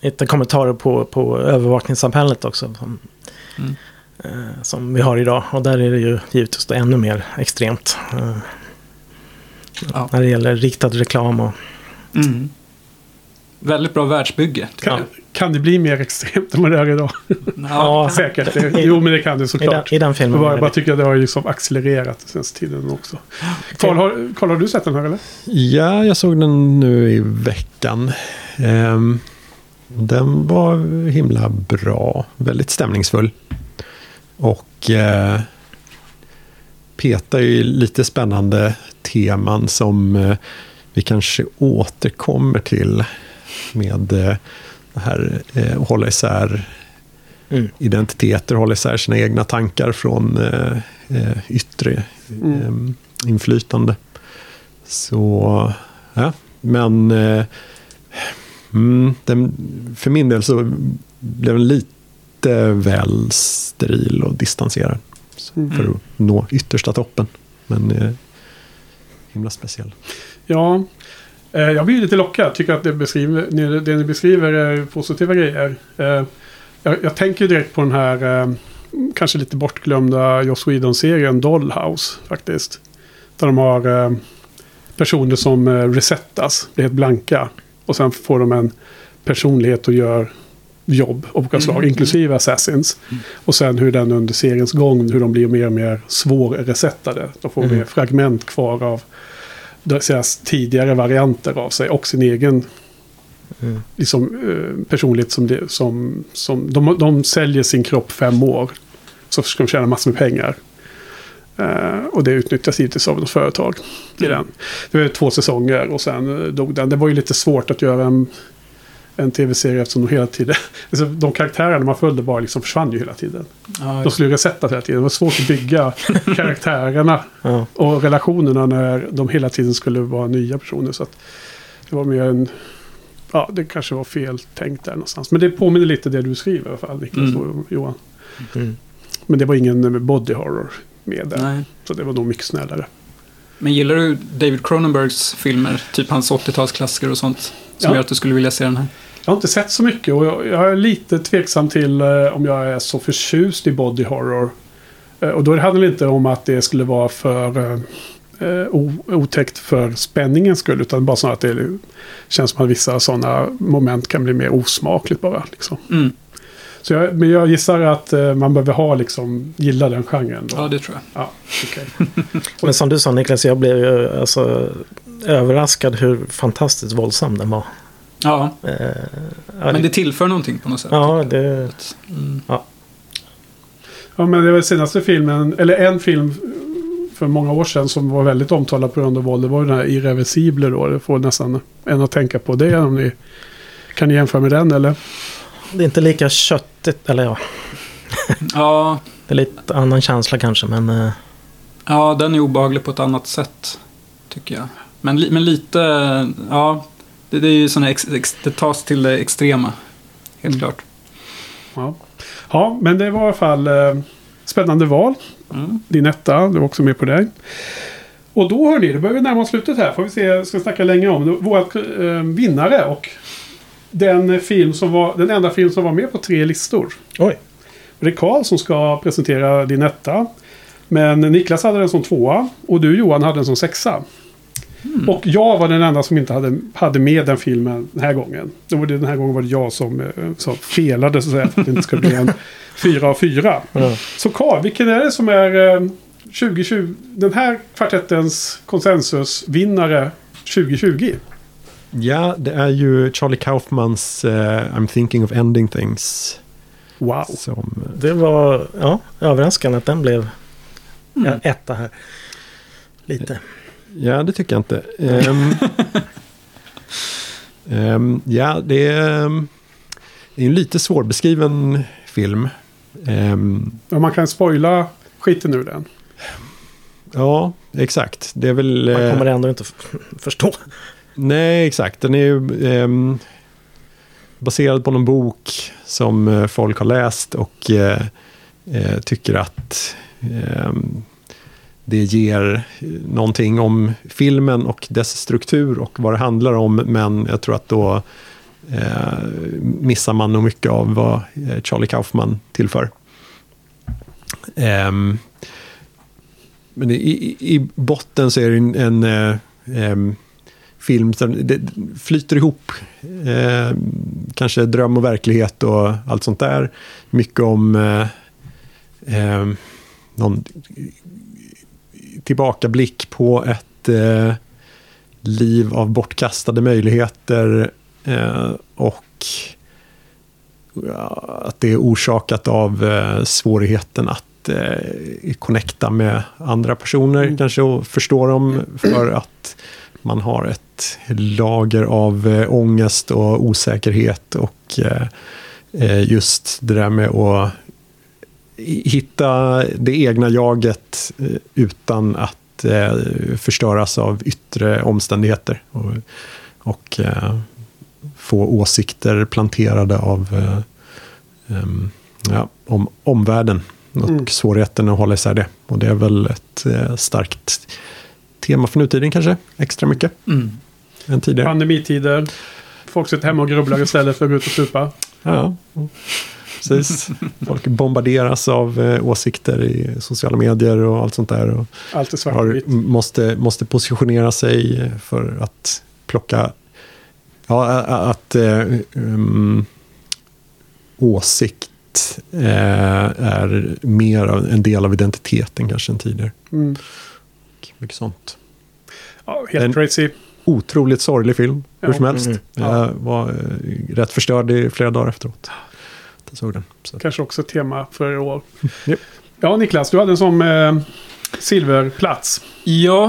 Speaker 2: lite kommentarer på, på övervakningssamhället också. Som,
Speaker 4: Mm.
Speaker 2: eh, som vi har idag. Och där är det ju givetvis då ännu mer extremt. eh,
Speaker 4: Ja.
Speaker 2: När det gäller riktad reklam och...
Speaker 4: Mm. Väldigt bra världsbygge.
Speaker 1: Kan, kan det bli mer extremt än vad det är idag?
Speaker 4: jag.
Speaker 2: Ja, [laughs]
Speaker 1: Säkert. Jo, men det kan det
Speaker 2: I den,
Speaker 1: såklart.
Speaker 2: I den
Speaker 1: Jag
Speaker 2: filmen.
Speaker 1: bara,
Speaker 2: är
Speaker 1: bara tycker att det har liksom accelererat senaste tiden också. Carl, har, Carl, har du sett den här eller?
Speaker 3: Ja, jag såg den nu i veckan. Ehm, den var himla bra. Väldigt stämningsfull. Och eh, petar ju lite spännande teman som eh, vi kanske återkommer till med eh, det här eh, att hålla isär
Speaker 2: Mm.
Speaker 3: identiteter, hålla isär sina egna tankar från eh, eh, yttre
Speaker 1: Mm.
Speaker 3: eh, inflytande. Så, ja, men eh, mm, den, för min del så blev den lite väl steril och distanserad.
Speaker 1: Mm.
Speaker 3: För att nå yttersta toppen. Men eh, himla speciell.
Speaker 1: Ja, eh, jag blir lite lockad. Tycker att det, beskriver, ni- det ni beskriver är positiva grejer. Eh, jag, jag tänker direkt på den här eh, kanske lite bortglömda Joss Whedon-serien Dollhouse faktiskt. Där de har eh, personer som eh, resettas, blir helt blanka. Och sen får de en personlighet och gör jobb av olika slag, inklusive Assassins. Och sen hur den under seriens gång, hur de blir mer och mer svårresettade. De får
Speaker 2: Mm.
Speaker 1: mer fragment kvar av deras tidigare varianter av sig och sin egen
Speaker 2: Mm.
Speaker 1: liksom, eh, personlighet som, det, som, som de, de säljer sin kropp fem år. Så ska de tjäna massor med pengar. Eh, och det utnyttjas givetvis av något företag i den. Det var två säsonger och sen eh, dog den. Det var ju lite svårt att göra en, en tv-serie eftersom de hela tiden... [laughs] Alltså, de karaktärerna man följde bara liksom försvann ju hela tiden.
Speaker 4: Ja,
Speaker 1: De skulle resettas hela tiden. Det var svårt att bygga [laughs] karaktärerna
Speaker 2: Ja.
Speaker 1: och relationerna när de hela tiden skulle vara nya personer. Så det var mer en... Ja, det kanske var fel tänkt där någonstans. Men det påminner lite det du skriver i alla fall, Niklas
Speaker 4: Mm.
Speaker 1: och Johan.
Speaker 2: Mm.
Speaker 1: Men det var ingen body horror med där.
Speaker 4: Nej.
Speaker 1: Så det var nog mycket snällare.
Speaker 4: Men gillar du David Cronenbergs filmer? Typ hans 80-talsklassiker och sånt? Som
Speaker 1: Ja.
Speaker 4: gör att du skulle vilja se den här?
Speaker 1: Jag har inte sett så mycket och jag, jag är lite tveksam till eh, om jag är så förtjust i body horror. Eh, och då handlar det inte om att det skulle vara för eh, otäckt för spänningens skull. Utan bara så att det känns som att vissa sådana moment kan bli mer osmakligt bara. Liksom.
Speaker 4: Mm.
Speaker 1: Så jag, men jag gissar att eh, man behöver ha liksom, gilla den genren. Då.
Speaker 4: Ja, det tror jag.
Speaker 1: Ja, okej. [laughs]
Speaker 2: Men som du sa Niklas, jag blev ju alltså, överraskad hur fantastiskt våldsam den var.
Speaker 4: Ja,
Speaker 2: Eh, ja,
Speaker 4: men det tillför någonting på något sätt.
Speaker 2: Ja, det...
Speaker 4: Mm.
Speaker 1: Ja, men det var senaste filmen, eller en film för många år sedan som var väldigt omtalad på grund av våld. Det var den här Irreversible då. Det får nästan en att tänka på det. Om ni, kan ni jämföra med den eller?
Speaker 2: Det är inte lika köttigt, eller ja,
Speaker 4: Ja, [laughs]
Speaker 2: det är lite annan känsla kanske, men... eh,
Speaker 4: ja, den är obehaglig på ett annat sätt. Tycker jag. Men, men lite, ja. Det, det är ju såna ex, ex, det tas till det extrema. Helt
Speaker 1: Mm.
Speaker 4: klart.
Speaker 1: Ja. ja, men det var i alla fall eh, spännande val.
Speaker 4: Mm.
Speaker 1: Din etta, du var också med på det. Och då hörni, då börjar vi närma oss slutet här. Får vi se, ska snacka länge om. Vår eh, vinnare och den, film som var, den enda film som var med på tre listor.
Speaker 2: Oj.
Speaker 1: Det är Karl som ska presentera din etta. Men Niklas hade den som tvåa och du Johan hade den som sexa. Och jag var den enda som inte hade, hade med den filmen den här gången. Det var den här gången var det jag som, eh, som felade så att säga för att det inte skulle bli en [laughs] fyra av fyra.
Speaker 2: Ja.
Speaker 1: Så Karl, vilken är det som är eh, 2020, den här kvartettens konsensusvinnare 2020?
Speaker 3: Ja, det är ju Charlie Kaufmans eh, I'm thinking of ending things.
Speaker 1: Wow.
Speaker 3: Som,
Speaker 2: Det var ja, överraskande att den blev
Speaker 4: Mm.
Speaker 2: ja, etta här. Lite.
Speaker 3: ja, det tycker jag inte. Ehm, [laughs] ehm, ja, det är, ehm, det är en lite svårbeskriven film. Ehm,
Speaker 1: Ja, man kan spoila skiten ur den.
Speaker 3: Ja, exakt. Det är väl...
Speaker 2: Man
Speaker 3: eh,
Speaker 2: kommer ändå inte förstå.
Speaker 3: Nej, exakt. Den är ju ehm, baserad på någon bok som eh, folk har läst och eh, eh, tycker att ehm, det ger någonting om filmen och dess struktur och vad det handlar om. Men jag tror att då eh, missar man nog mycket av vad Charlie Kaufman tillför. Ehm, men i, i, i botten så är det en, en ehm, film det flyter ihop. Eh, kanske dröm och verklighet och allt sånt där. Mycket om eh, eh, någon tillbakablick på ett eh, liv av bortkastade möjligheter eh, och att det är orsakat av eh, svårigheten att eh, connecta med andra personer kanske och förstå dem [clears throat] för att man har ett lager av eh, ångest och osäkerhet och eh, eh, just det där med att hitta det egna jaget utan att eh, förstöras av yttre omständigheter. Och, och få åsikter planterade av ja, om omvärlden och
Speaker 1: Mm.
Speaker 3: svårigheten att hålla isär det. Och det är väl ett starkt tema för nutiden kanske, extra mycket
Speaker 4: Mm.
Speaker 3: Än tidigare.
Speaker 1: Pandemitider. Folk sitter hemma och grubblar istället för att gå ut och supa.
Speaker 3: Ja, precis. Folk bombarderas av eh, åsikter i sociala medier och allt sånt där. Och
Speaker 1: Allt är svart och vitt.
Speaker 3: måste, måste positionera sig för att plocka... Ja, att eh, um, åsikt eh, är mer av en del av identiteten kanske än tidigare.
Speaker 1: Mm.
Speaker 3: Mycket sånt.
Speaker 1: Ja, helt
Speaker 3: En-
Speaker 1: crazy.
Speaker 3: Otroligt sorglig film, hur
Speaker 1: Ja.
Speaker 3: som helst.
Speaker 2: Mm.
Speaker 3: Jag var eh, rätt förstörd i flera dagar efteråt. Jag såg den. Så.
Speaker 1: Kanske också tema för i år. [laughs]
Speaker 3: Japp.
Speaker 1: Ja, Niklas, du hade en som eh, silverplats.
Speaker 4: Ja,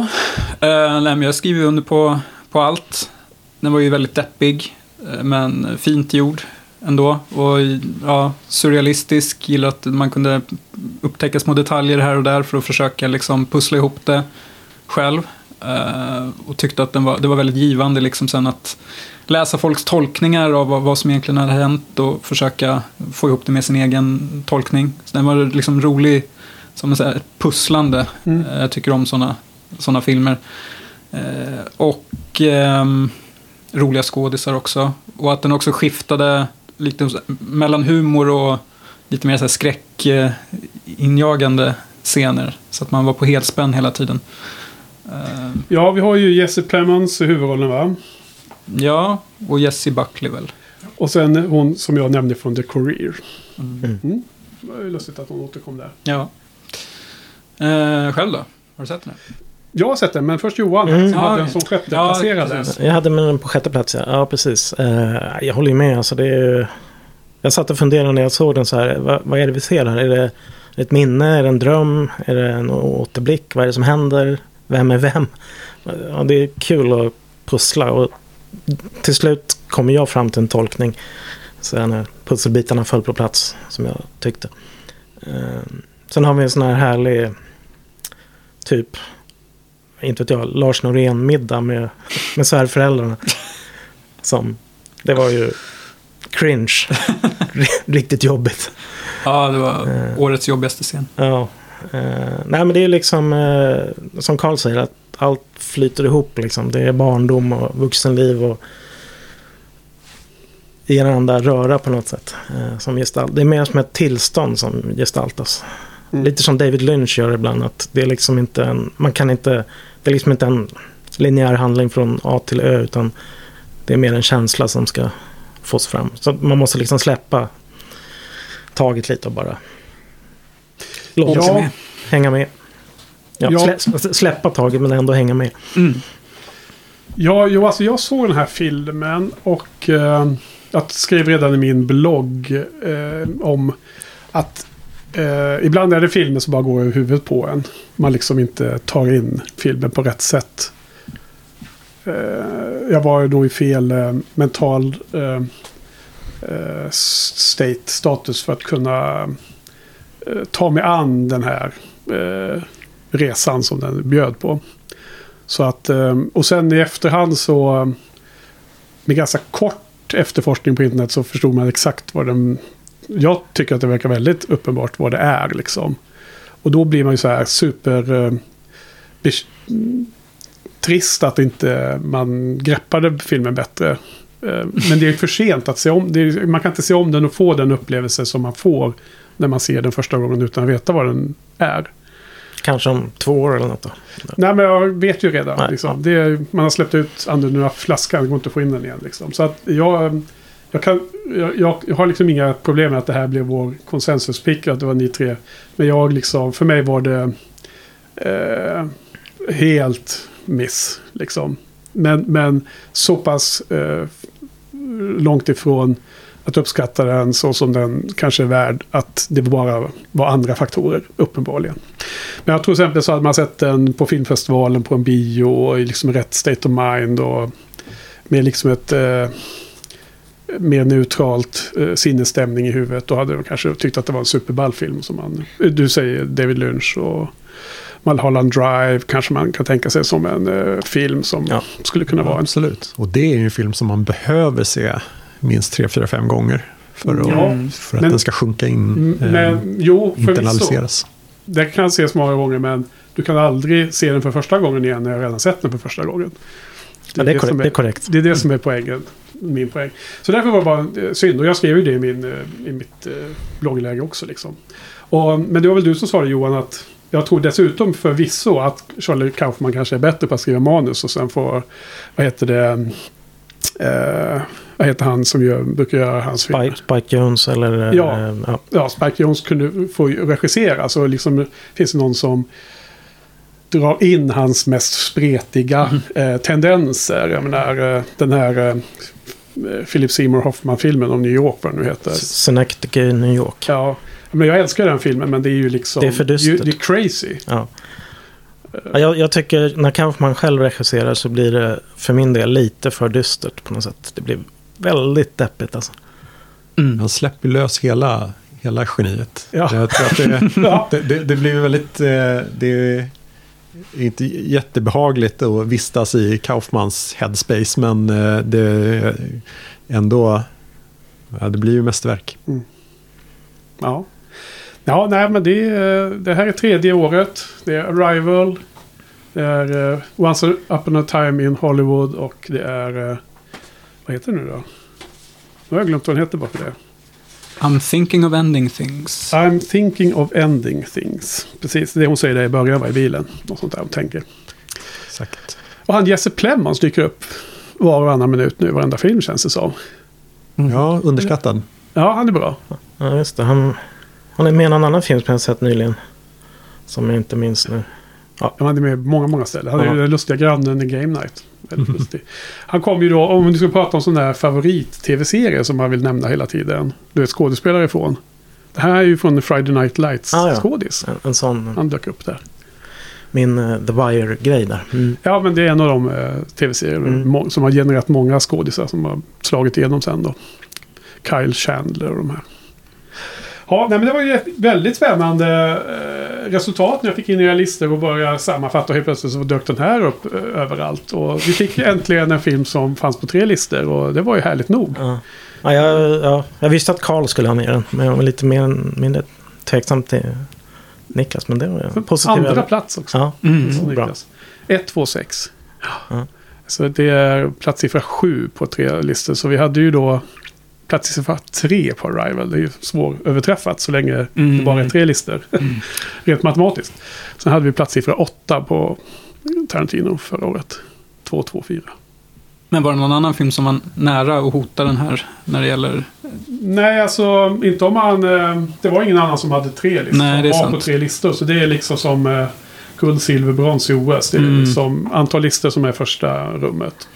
Speaker 4: eh, nej, men jag skriver under på, på allt. Den var ju väldigt deppig, eh, men fint gjord ändå. Och ja, surrealistisk, gillar att man kunde upptäcka små detaljer här och där för att försöka liksom pussla ihop det själv. Eh, och tyckte att var, det var väldigt givande liksom sen att läsa folks tolkningar av vad, vad som egentligen hade hänt och försöka få ihop det med sin egen tolkning. Så den var liksom rolig, som säger, ett pusslande.
Speaker 1: Mm.
Speaker 4: Eh, Jag tycker om sådana såna filmer. Eh, och ehm, roliga skådisar också. Och att den också skiftade lite mellan humor och lite mer så här skräckinjagande scener. Så att man var på helspänn hela tiden. Eh,
Speaker 1: Ja, vi har ju Jesse Plemons i huvudrollen va?
Speaker 4: ja, och Jessie Buckley väl.
Speaker 1: Och sen hon som jag nämnde från The Career.
Speaker 4: Mm.
Speaker 1: Mm. Det var ju lustigt att hon återkom där.
Speaker 4: Ja. Eh, själv då? Har du sett den? här?
Speaker 1: Jag har sett den, men först Johan
Speaker 2: Mm.
Speaker 1: som
Speaker 4: Ja,
Speaker 1: hade den som sjätte
Speaker 4: Ja,
Speaker 1: placerade.
Speaker 2: Jag hade med den på sjätte plats, ja. ja precis. Eh, jag håller ju med. Alltså, det är, ju- jag satt och funderade när jag såg den så här. Vad, vad är det vi ser här? Är det ett minne? Är det en dröm? Är det en återblick? Vad är det som händer? Vem är vem? Ja, det är kul att pussla. Och till slut kommer jag fram till en tolkning. Så när pusselbitarna föll på plats som jag tyckte. Eh, sen har vi en sån här härlig typ inte vet jag, Lars Norén-middag med, med svärföräldrarna. [laughs] Som, det var ju cringe. [laughs] Riktigt jobbigt.
Speaker 4: Ja, det var
Speaker 2: Eh.
Speaker 4: årets jobbigaste scen.
Speaker 2: Ja. Eh, nej men det är liksom, eh, som Carl säger, att allt flyter ihop liksom. Det är barndom och vuxenliv och i en enda röra på något sätt. Eh, som gestalt. Det är mer som ett tillstånd som gestaltas.
Speaker 1: Mm.
Speaker 2: Lite som David Lynch gör ibland. Att det är liksom inte en, man kan inte, det är liksom inte en linjär handling från A till Ö. Utan det är mer en känsla som ska fås fram. Så man måste liksom släppa taget lite och bara låta
Speaker 1: Ja.
Speaker 2: med. hänga med. Ja,
Speaker 1: Ja.
Speaker 2: Slä, släppa taget men ändå hänga med.
Speaker 4: Mm.
Speaker 1: Ja, jo, alltså jag såg den här filmen och eh, jag skrev redan i min blogg eh, om att eh, ibland är det filmer som bara går över huvudet på en. Man liksom inte tar in filmen på rätt sätt. Eh, jag var då i fel eh, mental eh, state, status för att kunna Eh, ta mig an den här. Eh, resan som den bjöd på. Så att, eh, och sen i efterhand så, eh, med ganska kort efterforskning på internet så förstod man exakt vad den... Jag tycker att det verkar väldigt uppenbart vad det är liksom. Och då blir man ju så här super... Eh, trist att inte man greppade filmen bättre. Eh, Men det är för sent att se om. Det är, man kan inte se om den och få den upplevelse som man får när man ser den första gången utan att veta vad den är.
Speaker 2: Kanske om två år eller något då.
Speaker 1: Nej, men jag vet ju redan.
Speaker 2: Nej,
Speaker 1: liksom. det är, man har släppt ut ur flaskan, det går inte att få in den igen. Liksom. Så att jag, jag, kan, jag, jag har liksom inga problem med att det här blev vår konsensuspick, att det var ni tre. Men jag liksom, för mig var det eh, helt miss. Liksom. Men, men så pass eh, långt ifrån att uppskatta den så som den kanske är värd att det bara var andra faktorer, uppenbarligen. Men jag tror till exempel så hade man sett den på filmfestivalen på en bio och i liksom rätt state of mind och med liksom ett eh, mer neutralt eh, sinnesstämning i huvudet. Då hade de kanske tyckt att det var en superball film som man, du säger David Lynch och Mulholland Drive kanske man kan tänka sig som en eh, film som
Speaker 2: Ja.
Speaker 1: skulle kunna vara en
Speaker 3: Absolut. Och det är ju en film som man behöver se minst tre, fyra, fem gånger. För att,
Speaker 1: Ja,
Speaker 3: för att
Speaker 1: men-
Speaker 3: den ska sjunka in. Eh,
Speaker 1: Men jo,
Speaker 3: internaliseras.
Speaker 1: Det kan ses många gånger men du kan aldrig se den för första gången igen när jag redan sett den för första gången.
Speaker 2: Ja, det, är korrekt, det är korrekt.
Speaker 1: Det är det som är poängen. Min poäng. Så därför var det bara eh, synd. Och jag skrev ju det i, min, eh, i mitt eh, bloggläge också. Liksom. Och, men det var väl du som sa det Johan att jag tror dessutom förvisso att Charlie Kaufman kanske är bättre på att skriva manus och sen får, vad heter det, eh, vad heter han som gör, brukar göra hans filmer?
Speaker 2: Spike, Spike Jones eller... eh,
Speaker 1: Ja.
Speaker 2: ja.
Speaker 1: ja, Spike Jones kunde få regissera. Så liksom finns det någon som drar in hans mest spretiga eh, tendenser. Jag menar eh, den här eh, Philip Seymour Hoffman-filmen om New York, vad den nu heter.
Speaker 2: Synecdoche i New York.
Speaker 1: Ja, men jag älskar den filmen, men det är ju liksom...
Speaker 2: Det är för dystert.
Speaker 1: Det är crazy.
Speaker 2: Ja. Ja, Jag, jag tycker när Kaufman själv regisserar så blir det för min del lite för dystert på något sätt. Det blir väldigt deppigt alltså.
Speaker 3: Han släpper lös hela, hela geniet.
Speaker 1: Ja.
Speaker 3: Jag tror att [laughs] det,
Speaker 1: Ja.
Speaker 3: det, det, det blir väldigt... eh, Det är inte jättebehagligt att vistas i Kaufmans headspace, men eh, det är ändå... Ja, det blir ju mästerverk.
Speaker 1: Ja. Ja, nej men det, är, det här är tredje året. Det är Arrival. Det är uh, Once Upon a Time in Hollywood och det är... vad heter det nu då? Nu har jag glömt vad den heter bara för det.
Speaker 4: I'm thinking of ending things.
Speaker 1: I'm thinking of ending things. Precis, det hon säger där i början var i bilen. Något sånt där hon tänker.
Speaker 3: Exakt.
Speaker 1: Och han Jesse Plemons dyker upp var och varannan minut nu. Varenda film känns det som.
Speaker 3: Ja, underskattad.
Speaker 1: Ja, han är bra.
Speaker 2: Ja, just det. Han, han är med i en annan film som jag har sett nyligen. Som jag inte minns nu.
Speaker 1: Han är med på många, många ställen. Han är
Speaker 2: Ja.
Speaker 1: ju den lustiga grannen i Game Night. Lustig. Han kom ju då, om du ska prata om sån där favorit-tv-serie som man vill nämna hela tiden. Du är skådespelare ifrån. Det här är ju från Friday Night Lights
Speaker 2: Ah, ja.
Speaker 1: skådis.
Speaker 2: En, en sån,
Speaker 1: Han dök upp där.
Speaker 2: min eh, The Wire-grej där. Mm.
Speaker 1: Ja, men det är en av de eh, tv-serier
Speaker 2: Mm.
Speaker 1: som har genererat många skådisar som har slagit igenom sen då. Kyle Chandler och de här. Ja, nej, men det var ju ett väldigt spännande eh, resultat när jag fick in era listor och började sammanfatta. Och helt plötsligt så dök den här upp eh, överallt. Och vi fick äntligen en film som fanns på tre listor och det var ju härligt nog.
Speaker 2: Ja. Ja, jag, ja, jag visste att Carl skulle ha med den. Men jag var lite mer, mindre tveksam till Niklas. Men det var jag positiv.
Speaker 1: Andra
Speaker 2: över.
Speaker 1: plats också.
Speaker 2: Ja,
Speaker 4: Mm.
Speaker 2: Bra.
Speaker 1: Niklas. 1, 2, 6.
Speaker 2: Ja.
Speaker 1: Så det är platssiffra 7 på tre listor. Så vi hade ju då platssiffra 3 på Arrival. Det är ju svåröverträffat så länge det
Speaker 4: Mm.
Speaker 1: bara är tre listor. [laughs] Rent matematiskt. Sen hade vi platssiffra 8 på Tarantino förra året. 2, 2, 4.
Speaker 4: Men var det någon annan film som var nära att hota den här när det gäller...
Speaker 1: Nej, alltså inte om man... eh, Det var ingen annan som hade tre listor.
Speaker 4: Nej, det är
Speaker 1: var
Speaker 4: sant.
Speaker 1: på tre listor. Så det är liksom som eh, guld, silver, brons i OS. Det är
Speaker 4: Mm.
Speaker 1: liksom antal listor som är första rummet.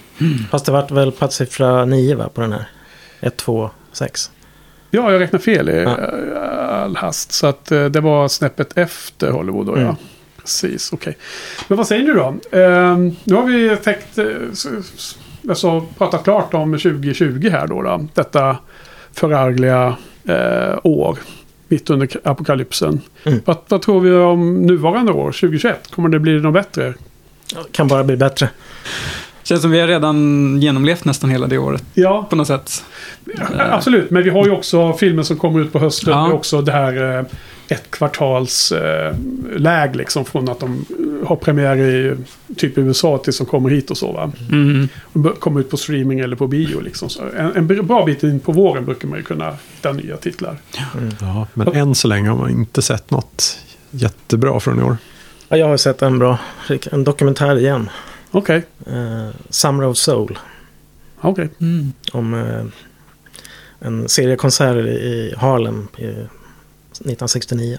Speaker 2: Fast det vart väl platssiffra 9 va, på den här? 1, 2, 6.
Speaker 1: Ja, jag räknar fel i
Speaker 2: Ja.
Speaker 1: all hast. Så att eh, det var snäppet efter Hollywood då, ja.
Speaker 2: Mm.
Speaker 1: Precis, okej. Men vad säger du då? Eh, nu har vi täckt, eh, alltså, pratat klart om 2020 här då. då detta förargliga eh, år. mitt under apokalypsen.
Speaker 2: Mm.
Speaker 1: Vad, vad tror vi om nuvarande år, 2021? Kommer det bli något bättre?
Speaker 2: Kan bara bli bättre.
Speaker 4: Känns som vi har redan genomlevt nästan hela det året
Speaker 1: Ja,
Speaker 4: på något sätt.
Speaker 1: absolut. Men vi har ju också filmer som kommer ut på hösten.
Speaker 4: Ja.
Speaker 1: Det är också det här eh, ett kvartals eh, läg liksom från att de eh, har premiär i typ USA tills de kommer hit och så va.
Speaker 4: Mm.
Speaker 1: Kommer ut på streaming eller på bio liksom. Så en, en bra bit in på våren brukar man ju kunna hitta nya titlar.
Speaker 3: Ja, men än så länge har man inte sett något jättebra från i år.
Speaker 2: Ja, jag har sett en bra, en dokumentär igen.
Speaker 1: Okej,
Speaker 2: Eh, Summer of Soul.
Speaker 1: okej.
Speaker 4: Mm.
Speaker 2: Om eh, en serie konserter i Harlem i 1969.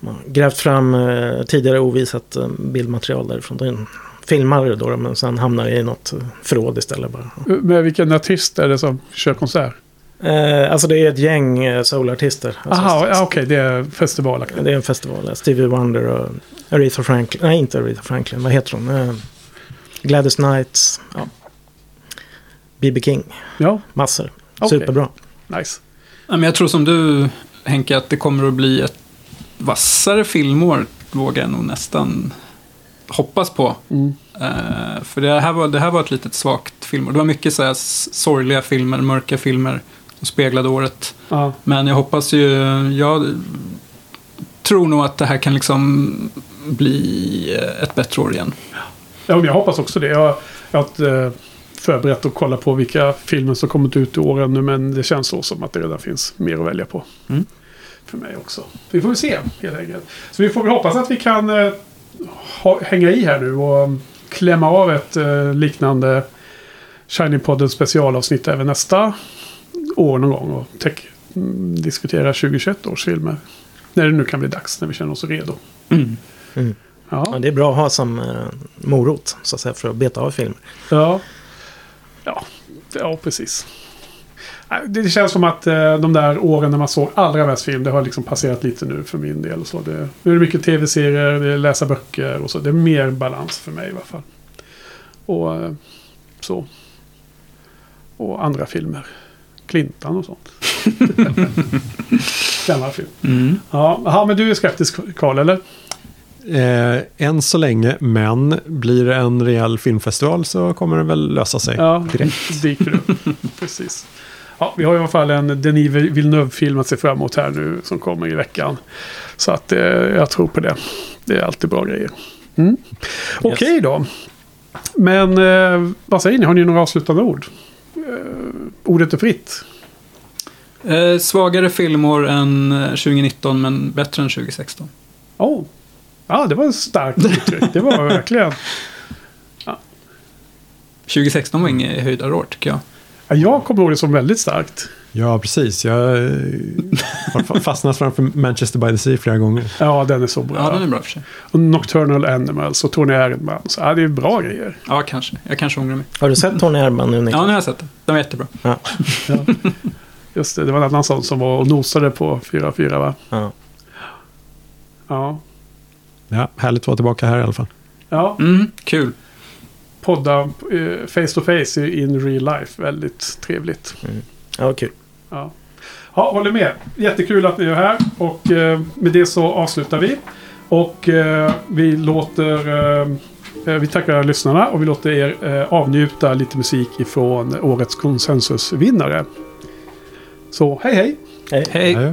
Speaker 2: Man har grävt fram eh, tidigare ovisat eh, bildmaterial därifrån. Det är en filmare då, men sen hamnar det i något eh, förråd istället bara.
Speaker 1: Med vilken artist är det som kör konsert?
Speaker 2: Eh, alltså det är ett gäng eh, soulartister. Alltså,
Speaker 1: Aha, okej, det är festivalaktigt.
Speaker 2: Det är en festival. eh, Stevie Wonder och Aretha Franklin. Nej, inte Aretha Franklin. Vad heter hon? Gladys Knight. Ja. B.B. King.
Speaker 1: Ja,
Speaker 2: Massor.
Speaker 1: Okej.
Speaker 2: Superbra.
Speaker 1: nice.
Speaker 4: Jag tror som du, Henke, att det kommer att bli ett vassare filmår, vågar jag nog nästan hoppas på.
Speaker 1: Mm.
Speaker 4: Eh, för det här, var, det här var ett litet svagt filmår. Det var mycket så här sorgliga filmer, mörka filmer som speglade året.
Speaker 1: Ja,
Speaker 4: Men jag hoppas ju, jag tror nog att det här kan liksom bli eh, ett bättre år igen.
Speaker 1: Ja men jag hoppas också det. Jag, jag har inte eh, förberett att kolla på vilka filmer som kommit ut i år ännu. Men det känns så som att det redan finns mer att välja på.
Speaker 4: Mm.
Speaker 1: För mig också. Vi får väl se helt enkelt. Så vi får väl hoppas att vi kan eh, ha, hänga i här nu och klämma av ett eh, liknande Shiny-podden specialavsnitt även nästa år någon gång. Och tech, mm, diskutera 2021 års filmer. När det nu kan bli dags, när vi känner oss redo.
Speaker 4: Mm.
Speaker 2: Ja,
Speaker 1: Ja,
Speaker 2: det är bra att ha som eh, morot så att säga, för att beta av film.
Speaker 1: ja. ja, ja precis. Nej, Det känns som att eh, de där åren när man såg allra mest film, det har liksom passerat lite nu för min del. Och så det, nu är det mycket tv-serier, det är läsa böcker och så. Det är mer balans för mig i alla fall. Och eh, så. Och andra filmer. Clintan och sånt. [laughs] Gammal film.
Speaker 4: Mm.
Speaker 1: Ja, aha, men du är skeptisk Karl, eller?
Speaker 3: Eh, än så länge, men blir det en rejäl filmfestival så kommer det väl lösa sig.
Speaker 1: Ja,
Speaker 3: direkt.
Speaker 1: dyker upp. [laughs] Precis. Ja, vi har i alla fall en Denis Villeneuve-film att se fram emot här nu som kommer i veckan. Så att eh, jag tror på det. Det är alltid bra grejer. Mm. Okej då. Men eh, vad säger ni? Har ni några avslutande ord? Eh, ordet är fritt.
Speaker 4: Eh, svagare filmår än eh, 2019 men bättre än 2016.
Speaker 1: Oh. Ja, det var ett starkt uttryck. Det var verkligen. [laughs]
Speaker 4: 2016 var inget höjdarår tycker jag.
Speaker 1: Ja, jag kommer ihåg det som väldigt starkt.
Speaker 3: Ja, precis. Jag eh, har fa- fastnat framför Manchester by the Sea flera gånger.
Speaker 1: Ja, den är så bra.
Speaker 4: Ja, den är bra för sig.
Speaker 1: Och Nocturnal Animals och Tony Erdman. Så, ja, det är bra grejer.
Speaker 4: Ja, kanske. Jag kanske ångrar mig.
Speaker 2: Har du sett Tony Erdman nu Nick?
Speaker 4: Ja, nu har jag sett den. Den var jättebra.
Speaker 2: Ja.
Speaker 1: Just det, det var en annan sån som var och nosade på 4-4 va?
Speaker 2: Ja.
Speaker 1: Ja.
Speaker 3: Ja, härligt att vara tillbaka här i alla fall.
Speaker 1: Ja,
Speaker 4: Mm, kul.
Speaker 1: podda eh, face to face in real life. Väldigt trevligt.
Speaker 2: ja, kul.
Speaker 1: Ja. ja, håller med. Jättekul att ni är här. Och eh, med det så avslutar vi. Och eh, vi låter... Eh, eh, vi tackar lyssnarna och vi låter er eh, avnjuta lite musik ifrån årets konsensusvinnare. Så hej hej!
Speaker 2: Hej.
Speaker 4: Hej.
Speaker 3: Ja,